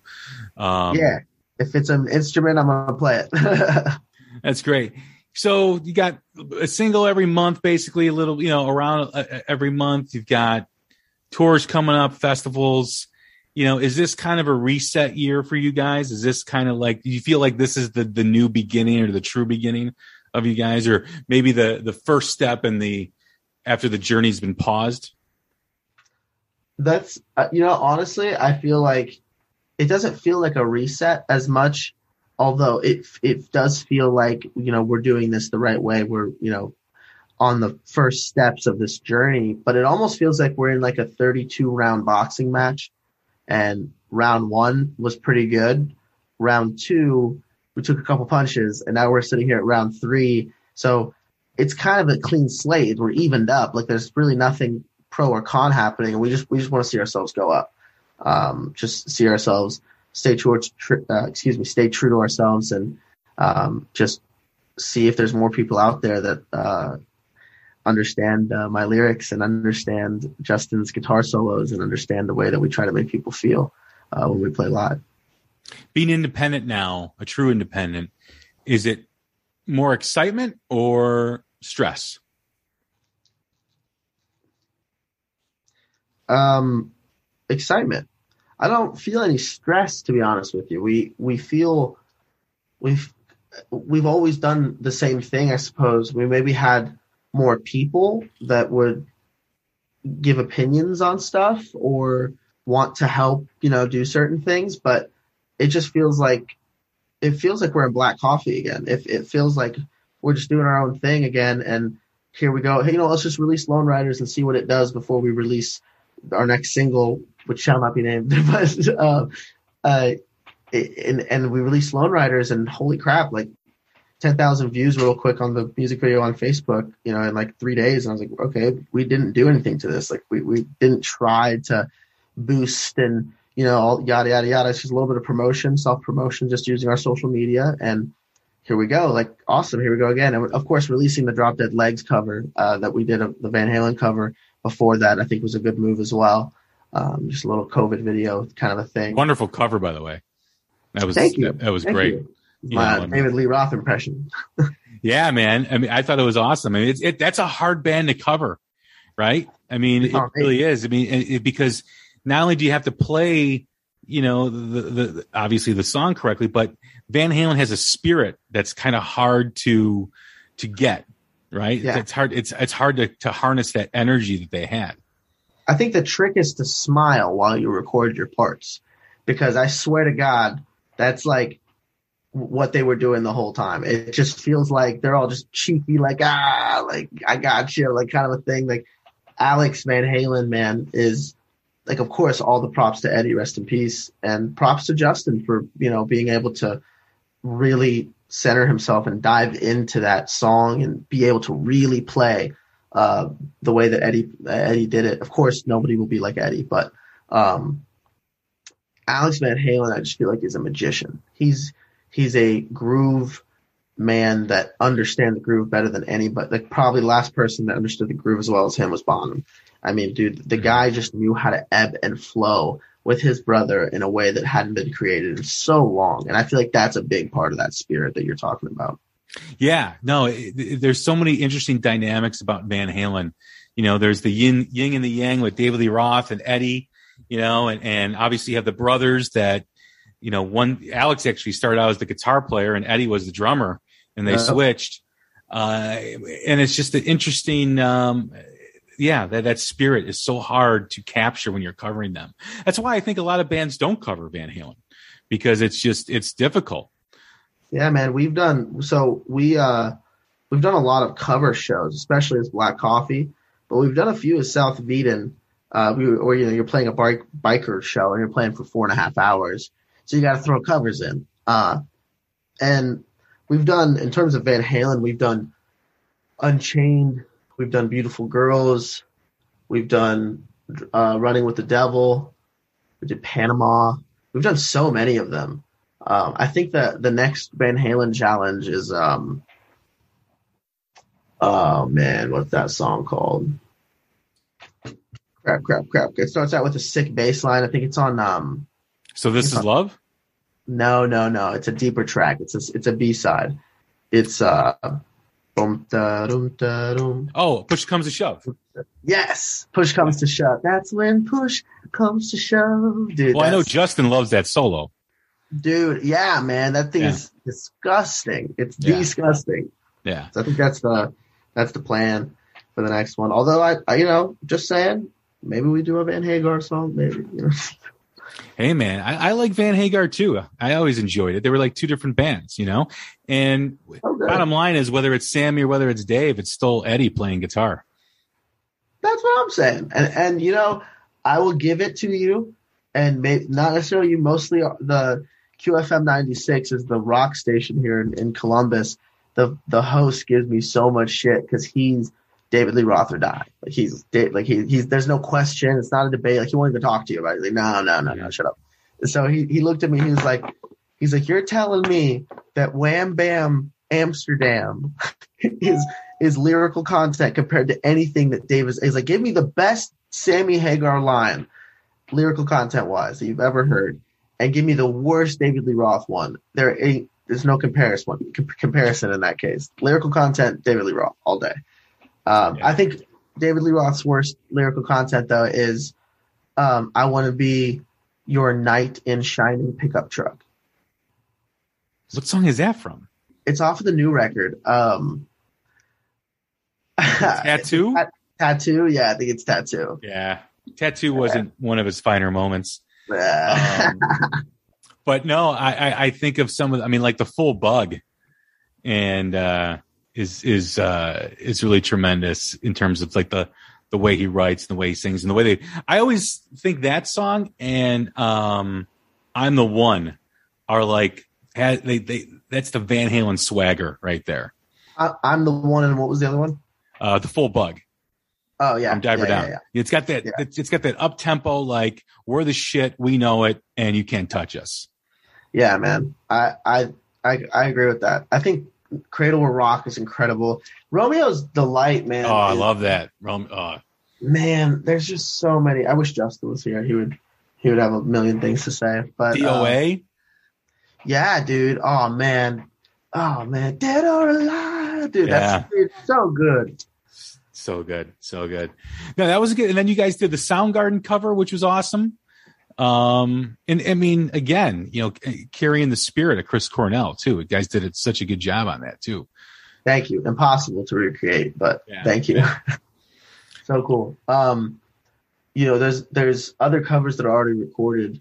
S3: Um, yeah, if it's an instrument, I'm gonna play it.
S2: that's great. So you got a single every month, basically a little, you know, around uh, every month. You've got tours coming up, festivals. You know, is this kind of a reset year for you guys? Is this kind of like do you feel like this is the the new beginning or the true beginning of you guys, or maybe the the first step in the after the journey's been paused?
S3: that's uh, you know honestly i feel like it doesn't feel like a reset as much although it it does feel like you know we're doing this the right way we're you know on the first steps of this journey but it almost feels like we're in like a 32 round boxing match and round 1 was pretty good round 2 we took a couple punches and now we're sitting here at round 3 so it's kind of a clean slate we're evened up like there's really nothing pro or con happening, and we just we just want to see ourselves go up. Um, just see ourselves stay true. Uh, excuse me, stay true to ourselves, and um, just see if there's more people out there that uh, understand uh, my lyrics and understand Justin's guitar solos and understand the way that we try to make people feel uh, when we play live.
S2: Being independent now, a true independent, is it more excitement or stress?
S3: Um, excitement. I don't feel any stress, to be honest with you. We we feel we've we've always done the same thing, I suppose. We maybe had more people that would give opinions on stuff or want to help, you know, do certain things, but it just feels like it feels like we're in black coffee again. If it feels like we're just doing our own thing again and here we go. Hey, you know, let's just release Lone Riders and see what it does before we release our next single, which shall not be named, but uh, uh, and, and we released Lone Riders, and holy crap, like 10,000 views real quick on the music video on Facebook, you know, in like three days. And I was like, okay, we didn't do anything to this. Like we, we didn't try to boost and, you know, all yada, yada, yada. It's just a little bit of promotion, self promotion, just using our social media. And here we go. Like awesome. Here we go again. And of course, releasing the Drop Dead Legs cover, uh, that we did, a, the Van Halen cover before that, I think was a good move as well. um, just a little COVID video kind of a thing.
S2: Wonderful cover, by the way. That was
S3: Thank you.
S2: That, that was
S3: Thank
S2: great.
S3: you. My
S2: know,
S3: David Lee Roth impression.
S2: Yeah, man. I mean, I thought it was awesome. I mean, it's it, that's a hard band to cover, right? I mean, it
S3: Oh,
S2: really is. I mean, it, it- because not only do you have to play, you know, the, the, the obviously the song correctly, but Van Halen has a spirit that's kind of hard to to get, right?
S3: Yeah.
S2: It's hard. It's it's hard to to harness that energy that they had.
S3: I think the trick is to smile while you record your parts, because I swear to God, that's like what they were doing the whole time. It just feels like they're all just cheeky, like ah, like I got you, like kind of a thing. Like Alex Van Halen, man, is like, of course, all the props to Eddie, rest in peace, and props to Justin for you know being able to really center himself and dive into that song and be able to really play uh, the way that Eddie Eddie did it. Of course, nobody will be like Eddie, but um, Alex Van Halen, I just feel like is a magician. He's he's a groove man that understands the groove better than anybody. Like probably the last person that understood the groove as well as him was Bonham. I mean, dude, the mm-hmm. guy just knew how to ebb and flow with his brother in a way that hadn't been created in so long. And I feel like that's a big part of that spirit that you're talking about.
S2: Yeah, no, it, it- there's so many interesting dynamics about Van Halen. You know, there's the yin, yin and the yang with David Lee Roth and Eddie, you know, and, and obviously you have the brothers that, you know, one, Alex actually started out as the guitar player and Eddie was the drummer and they switched. Uh, and it's just an interesting, um, yeah, that, that spirit is so hard to capture when you're covering them. That's why I think a lot of bands don't cover Van Halen because it's just, it's difficult.
S3: Yeah, man, we've done so we uh we've done a lot of cover shows, especially as Black Coffee, but we've done a few as South of Eden, uh, we, or you know you're playing a bike biker show and you're playing for four and a half hours, so you got to throw covers in. Uh, and we've done in terms of Van Halen, we've done Unchained, we've done Beautiful Girls, we've done uh, Running with the Devil, we did Panama, we've done so many of them. Um, I think that the next Van Halen challenge is um oh man, what's that song called? Crap, crap, crap. It starts out with a sick bass line. I think it's on um
S2: So this is love.
S3: no, no, no. It's a deeper track. It's a it's a B side. It's uh boom da dum da dum.
S2: Oh, push comes to shove.
S3: Yes. Push comes to shove. That's when push comes to shove. Dude,
S2: Well, I know Justin loves that solo.
S3: dude, yeah, man. That thing
S2: Yeah.
S3: is disgusting. It's
S2: Yeah.
S3: disgusting.
S2: Yeah.
S3: So I think that's the that's the plan for the next one. Although I, I you know, just saying, maybe we do a Van Hagar song, maybe. You know.
S2: Hey, man, I, I like Van Hagar too. I always enjoyed it. They were like two different bands, you know? And oh,
S3: Okay.
S2: bottom line is whether it's Sammy or whether it's Dave, it's still Eddie playing guitar.
S3: That's what I'm saying. And and you know, I will give it to you, and may, not necessarily you. Mostly the QFM 96 is the rock station here in, in Columbus. The the host gives me so much shit because he's David Lee Roth or die. Like he's like he, he's there's no question. It's not a debate. Like he won't even talk to you about it. He's like no no no no shut up. And so he he looked at me. He was like he's like you're telling me that Wham Bam Amsterdam is is lyrical content compared to anything that Davis is like. Give me the best Sammy Hagar line, lyrical content wise, that you've ever heard, and give me the worst David Lee Roth one. There ain't there's no comparison comparison in that case. Lyrical content, David Lee Roth all day. Um,
S2: Yeah.
S3: I think David Lee Roth's worst lyrical content though is um, I want to be your knight in shining pickup truck.
S2: What song is that from?
S3: It's off of the new record. Um,
S2: Tattoo?
S3: Tat- tattoo, yeah, I think it's tattoo.
S2: Yeah. Tattoo wasn't one of his finer moments. Um, but no, I, I, I think of some of, I mean, like the full bug and, uh, is, is, uh, is really tremendous in terms of like the, the way he writes, and the way he sings and the way they, I always think that song and, um, I'm the one are like, they, they, that's the Van Halen swagger right there.
S3: I, I'm the one, and what was the other one?
S2: Uh, the full bug.
S3: Oh yeah,
S2: from Diver
S3: yeah,
S2: Down.
S3: yeah, yeah.
S2: It's got that. It's got that up tempo, like we're the shit, we know it, and you can't touch us.
S3: Yeah, man. I, I I I agree with that. I think Cradle of Rock is incredible. Romeo's Delight, man.
S2: oh, I
S3: is-
S2: love that. Rom- uh,
S3: man, there's just so many. I wish Justin was here. He would he would have a million things to say. But
S2: DOA.
S3: Uh, yeah, dude. Oh man. Oh man. Dead or alive, dude.
S2: Yeah.
S3: That's dude, so good.
S2: So good, so good. No, that was good. And then you guys did the Soundgarden cover, which was awesome. Um, and I mean, again, you know, carrying the spirit of Chris Cornell too. You guys did it such a good job on that too.
S3: Thank you. Impossible to recreate, but
S2: Yeah.
S3: thank you. so cool. Um, you know, there's there's other covers that are already recorded,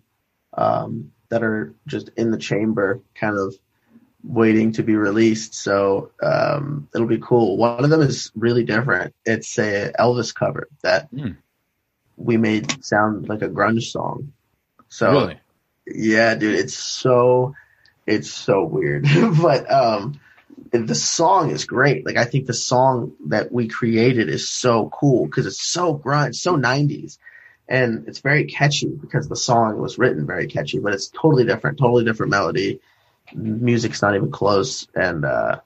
S3: um, that are just in the chamber, kind of waiting to be released. So um, it'll be cool. One of them is really different. It's a Elvis cover that
S2: Hmm.
S3: we made sound like a grunge song. So
S2: really?
S3: yeah, dude, it's so it's so weird. but um the song is great. Like I think the song that we created is so cool because it's so grunge, so 90s. And it's very catchy because the song was written very catchy, but it's totally different, totally different melody. Music's not even close and uh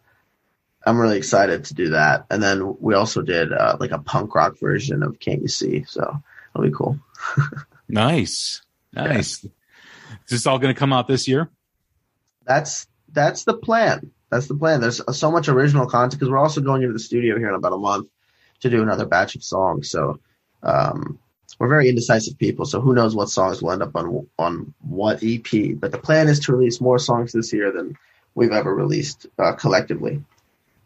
S3: I'm really excited to do that. And then we also did uh, like a punk rock version of Can't You See? So it'll be cool.
S2: Nice, nice. Is this all going to come out this year?
S3: that's that's the plan. That's the plan. There's so much original content because we're also going into the studio here in about a month to do another batch of songs. So um, we're very indecisive people. So who knows what songs will end up on on what EP? But the plan is to release more songs this year than we've ever released uh, collectively.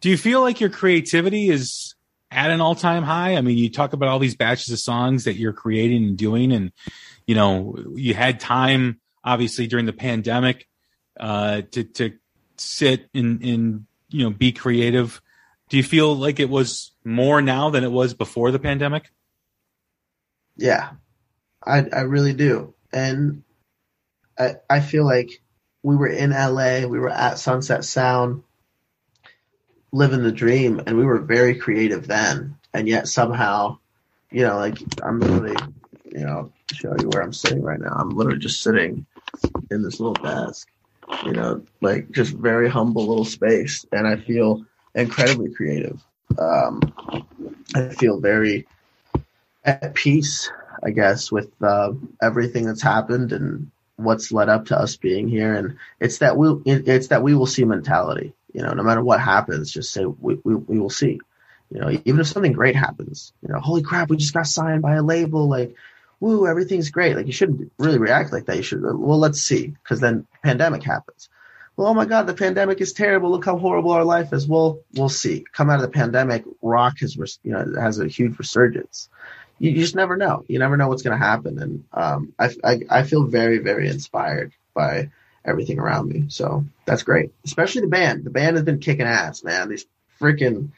S2: Do you feel like your creativity is at an all time high? I mean, you talk about all these batches of songs that you're creating and doing, and you know, you had time obviously during the pandemic uh, to to sit and and you know be creative. Do you feel like it was more now than it was before the pandemic?
S3: Yeah, I I really do, and I I feel like we were in LA, we were at Sunset Sound, living the dream, and we were very creative then, and yet somehow, you know, like I'm literally, you know, show you where I'm sitting right now. I'm literally just sitting in this little desk, you know, like just very humble little space, and I feel incredibly creative. Um, I feel very at peace, I guess, with uh, everything that's happened and what's led up to us being here. And it's that we it's that we will see mentality. You know, no matter what happens, just say we, we we will see. You know, even if something great happens, you know, holy crap, we just got signed by a label, like, woo, everything's great. Like you shouldn't really react like that. You should, well, let's see, because then pandemic happens. Well, oh my God, the pandemic is terrible. Look how horrible our life is. Well, we'll see. Come out of the pandemic, rock has, you know, has a huge resurgence. You, you just never know. You never know what's going to happen. And um, I, I, I feel very, very inspired by everything around me. So that's great. Especially the band. The band has been kicking ass, man. These freaking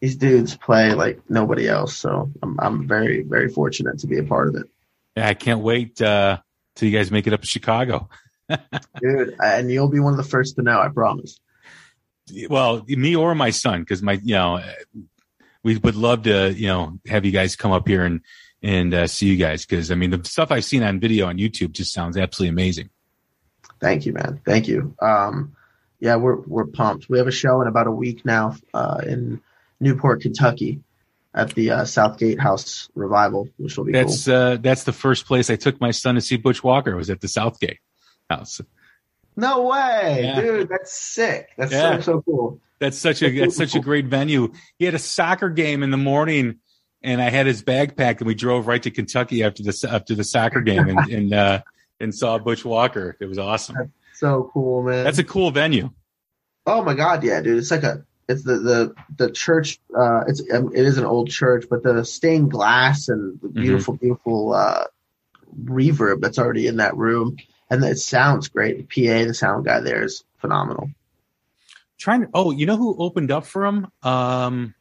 S3: these dudes play like nobody else. So I'm I'm very, very fortunate to be a part of it.
S2: Yeah, I can't wait uh, till you guys make it up to Chicago.
S3: Dude, and you'll be one of the first to know, I promise.
S2: Well, me or my son, because my you know we would love to you know have you guys come up here and and uh, see you guys because I mean the stuff I've seen on video on YouTube just sounds absolutely amazing.
S3: Thank you, man. Thank you. Um, yeah, we're we're pumped. We have a show in about a week now uh, in Newport, Kentucky, at the uh, Southgate House Revival, which will be
S2: That's
S3: cool.
S2: uh, that's the first place I took my son to see Butch Walker was at the Southgate House.
S3: No way,
S2: Yeah.
S3: dude. That's sick. That's
S2: Yeah.
S3: so so cool.
S2: That's such a that's such a great venue. He had a soccer game in the morning, and I had his bag packed, and we drove right to Kentucky after the after the soccer game, and and, uh, and saw Butch Walker. It was awesome.
S3: So cool, man.
S2: That's a cool venue.
S3: Oh my god, yeah, dude. It's like a it's the the the church. Uh, it's um, it is an old church, but the stained glass and the beautiful, beautiful uh, reverb that's already in that room, and it sounds great. The PA, the sound guy there is phenomenal.
S2: Trying to. Oh, you know who opened up for him? Um,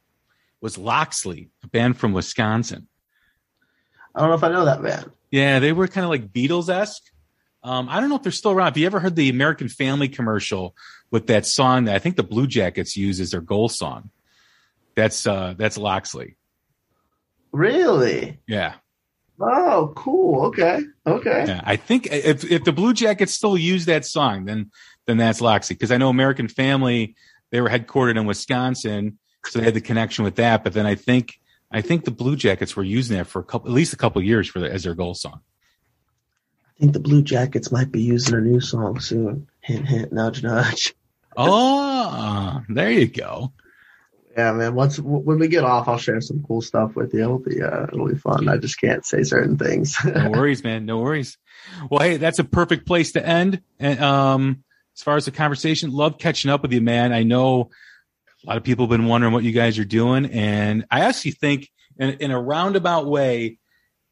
S2: was Locksley, a band from Wisconsin.
S3: I don't know if I know that band.
S2: Yeah, they were kind of like Beatles esque. Um, I don't know if they're still around. Have you ever heard the American Family commercial with that song that I think the Blue Jackets use as their goal song? That's uh, that's Locksley.
S3: Really?
S2: Yeah,
S3: Oh, cool. Okay. Okay.
S2: yeah. I think if if the Blue Jackets still use that song, then then that's Locksley because I know American Family they were headquartered in Wisconsin, so they had the connection with that. But then I think I think the Blue Jackets were using that for a couple, at least a couple years for the, as their goal song.
S3: I think the Blue Jackets might be using a new song soon. Hint, hint, nudge, nudge.
S2: Oh, there you go.
S3: Yeah, man. Once when we get off, I'll share some cool stuff with you. It'll be uh, it'll be fun. I just can't say certain things.
S2: no worries, man. No worries. Well, hey, that's a perfect place to end. And um, as far as the conversation, love catching up with you, man. I know a lot of people have been wondering what you guys are doing, and I actually think, in, in a roundabout way,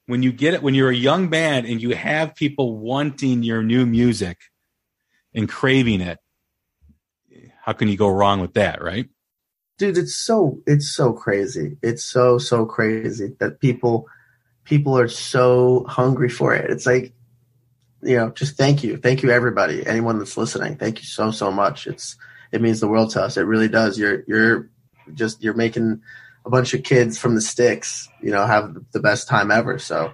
S2: when you get it, when you're a young band and you have people wanting your new music and craving it, how can you go wrong with that, right?
S3: Dude, it's so it's so crazy. It's so so crazy that people people are so hungry for it. It's like you know, just thank you. Thank you everybody. Anyone that's listening. Thank you so so much. It's it means the world to us. It really does. You're you're just you're making a bunch of kids from the sticks, you know, have the best time ever. So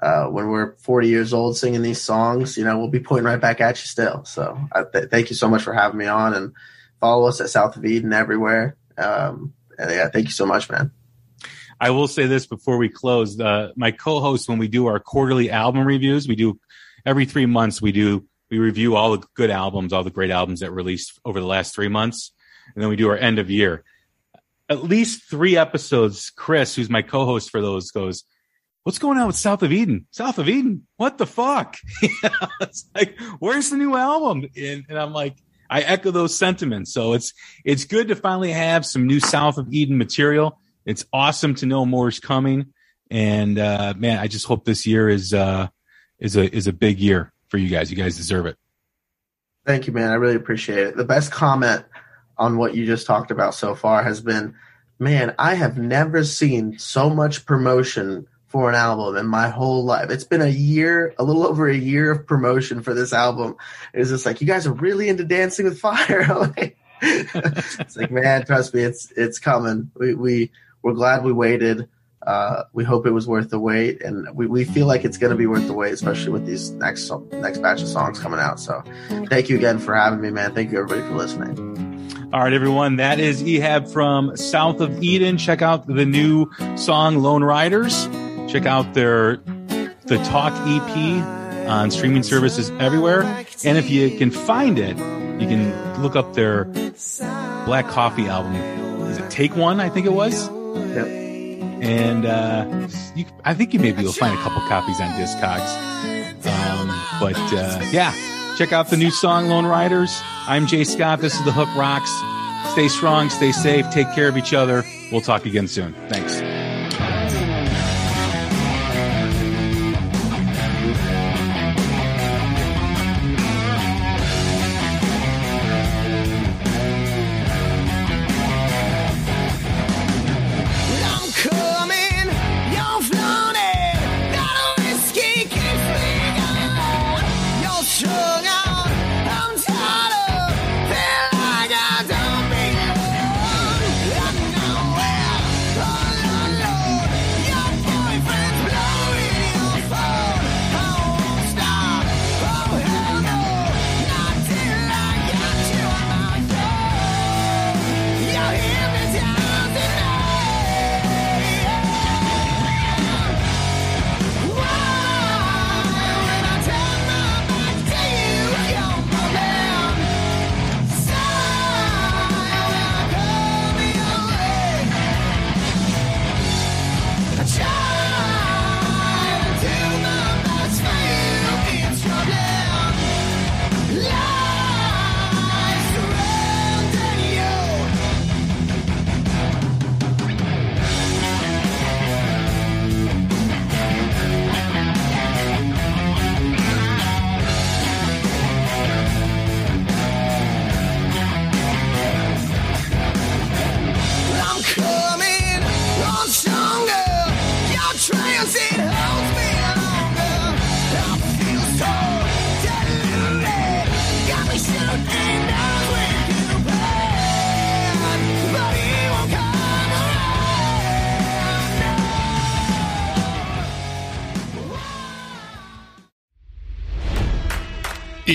S3: uh, when we're 40 years old singing these songs, you know, we'll be pointing right back at you still. So th- thank you so much for having me on and follow us at South of Eden everywhere. Um, yeah, thank you so much, man.
S2: I will say this before we close. Uh, my co-host, when we do our quarterly album reviews, we do every three months. We do we review all the good albums, all the great albums that released over the last three months, and then we do our end of year. At least three episodes. Chris, who's my co-host for those, goes, "What's going on with South of Eden? South of Eden? What the fuck?" it's like, "Where's the new album?" And, and I'm like, I echo those sentiments. So it's it's good to finally have some new South of Eden material. It's awesome to know more is coming, and uh, man, I just hope this year is uh, is a is a big year for you guys. You guys deserve it.
S3: Thank you, man. I really appreciate it. The best comment on what you just talked about so far has been, man, I have never seen so much promotion for an album in my whole life. It's been a year, a little over a year of promotion for this album. It's just like you guys are really into Dancing with Fire. it's like, man, trust me, it's it's coming. We we we're glad we waited. Uh, we hope it was worth the wait, and we, we feel like it's going to be worth the wait, especially with these next next batch of songs coming out. So, thank you again for having me, man. Thank you everybody for listening.
S2: All right, everyone. That is Ehab from South of Eden. Check out the new song "Lone Riders." Check out their the Talk EP on streaming services everywhere, and if you can find it, you can look up their Black Coffee album. Is it Take One? I think it was.
S3: Yep
S2: and uh, you, I think you maybe will find a couple copies on Discogs. Um, but uh, yeah, check out the new song "Lone Riders." I'm Jay Scott. This is the Hook Rocks. Stay strong, stay safe, take care of each other. We'll talk again soon. Thanks.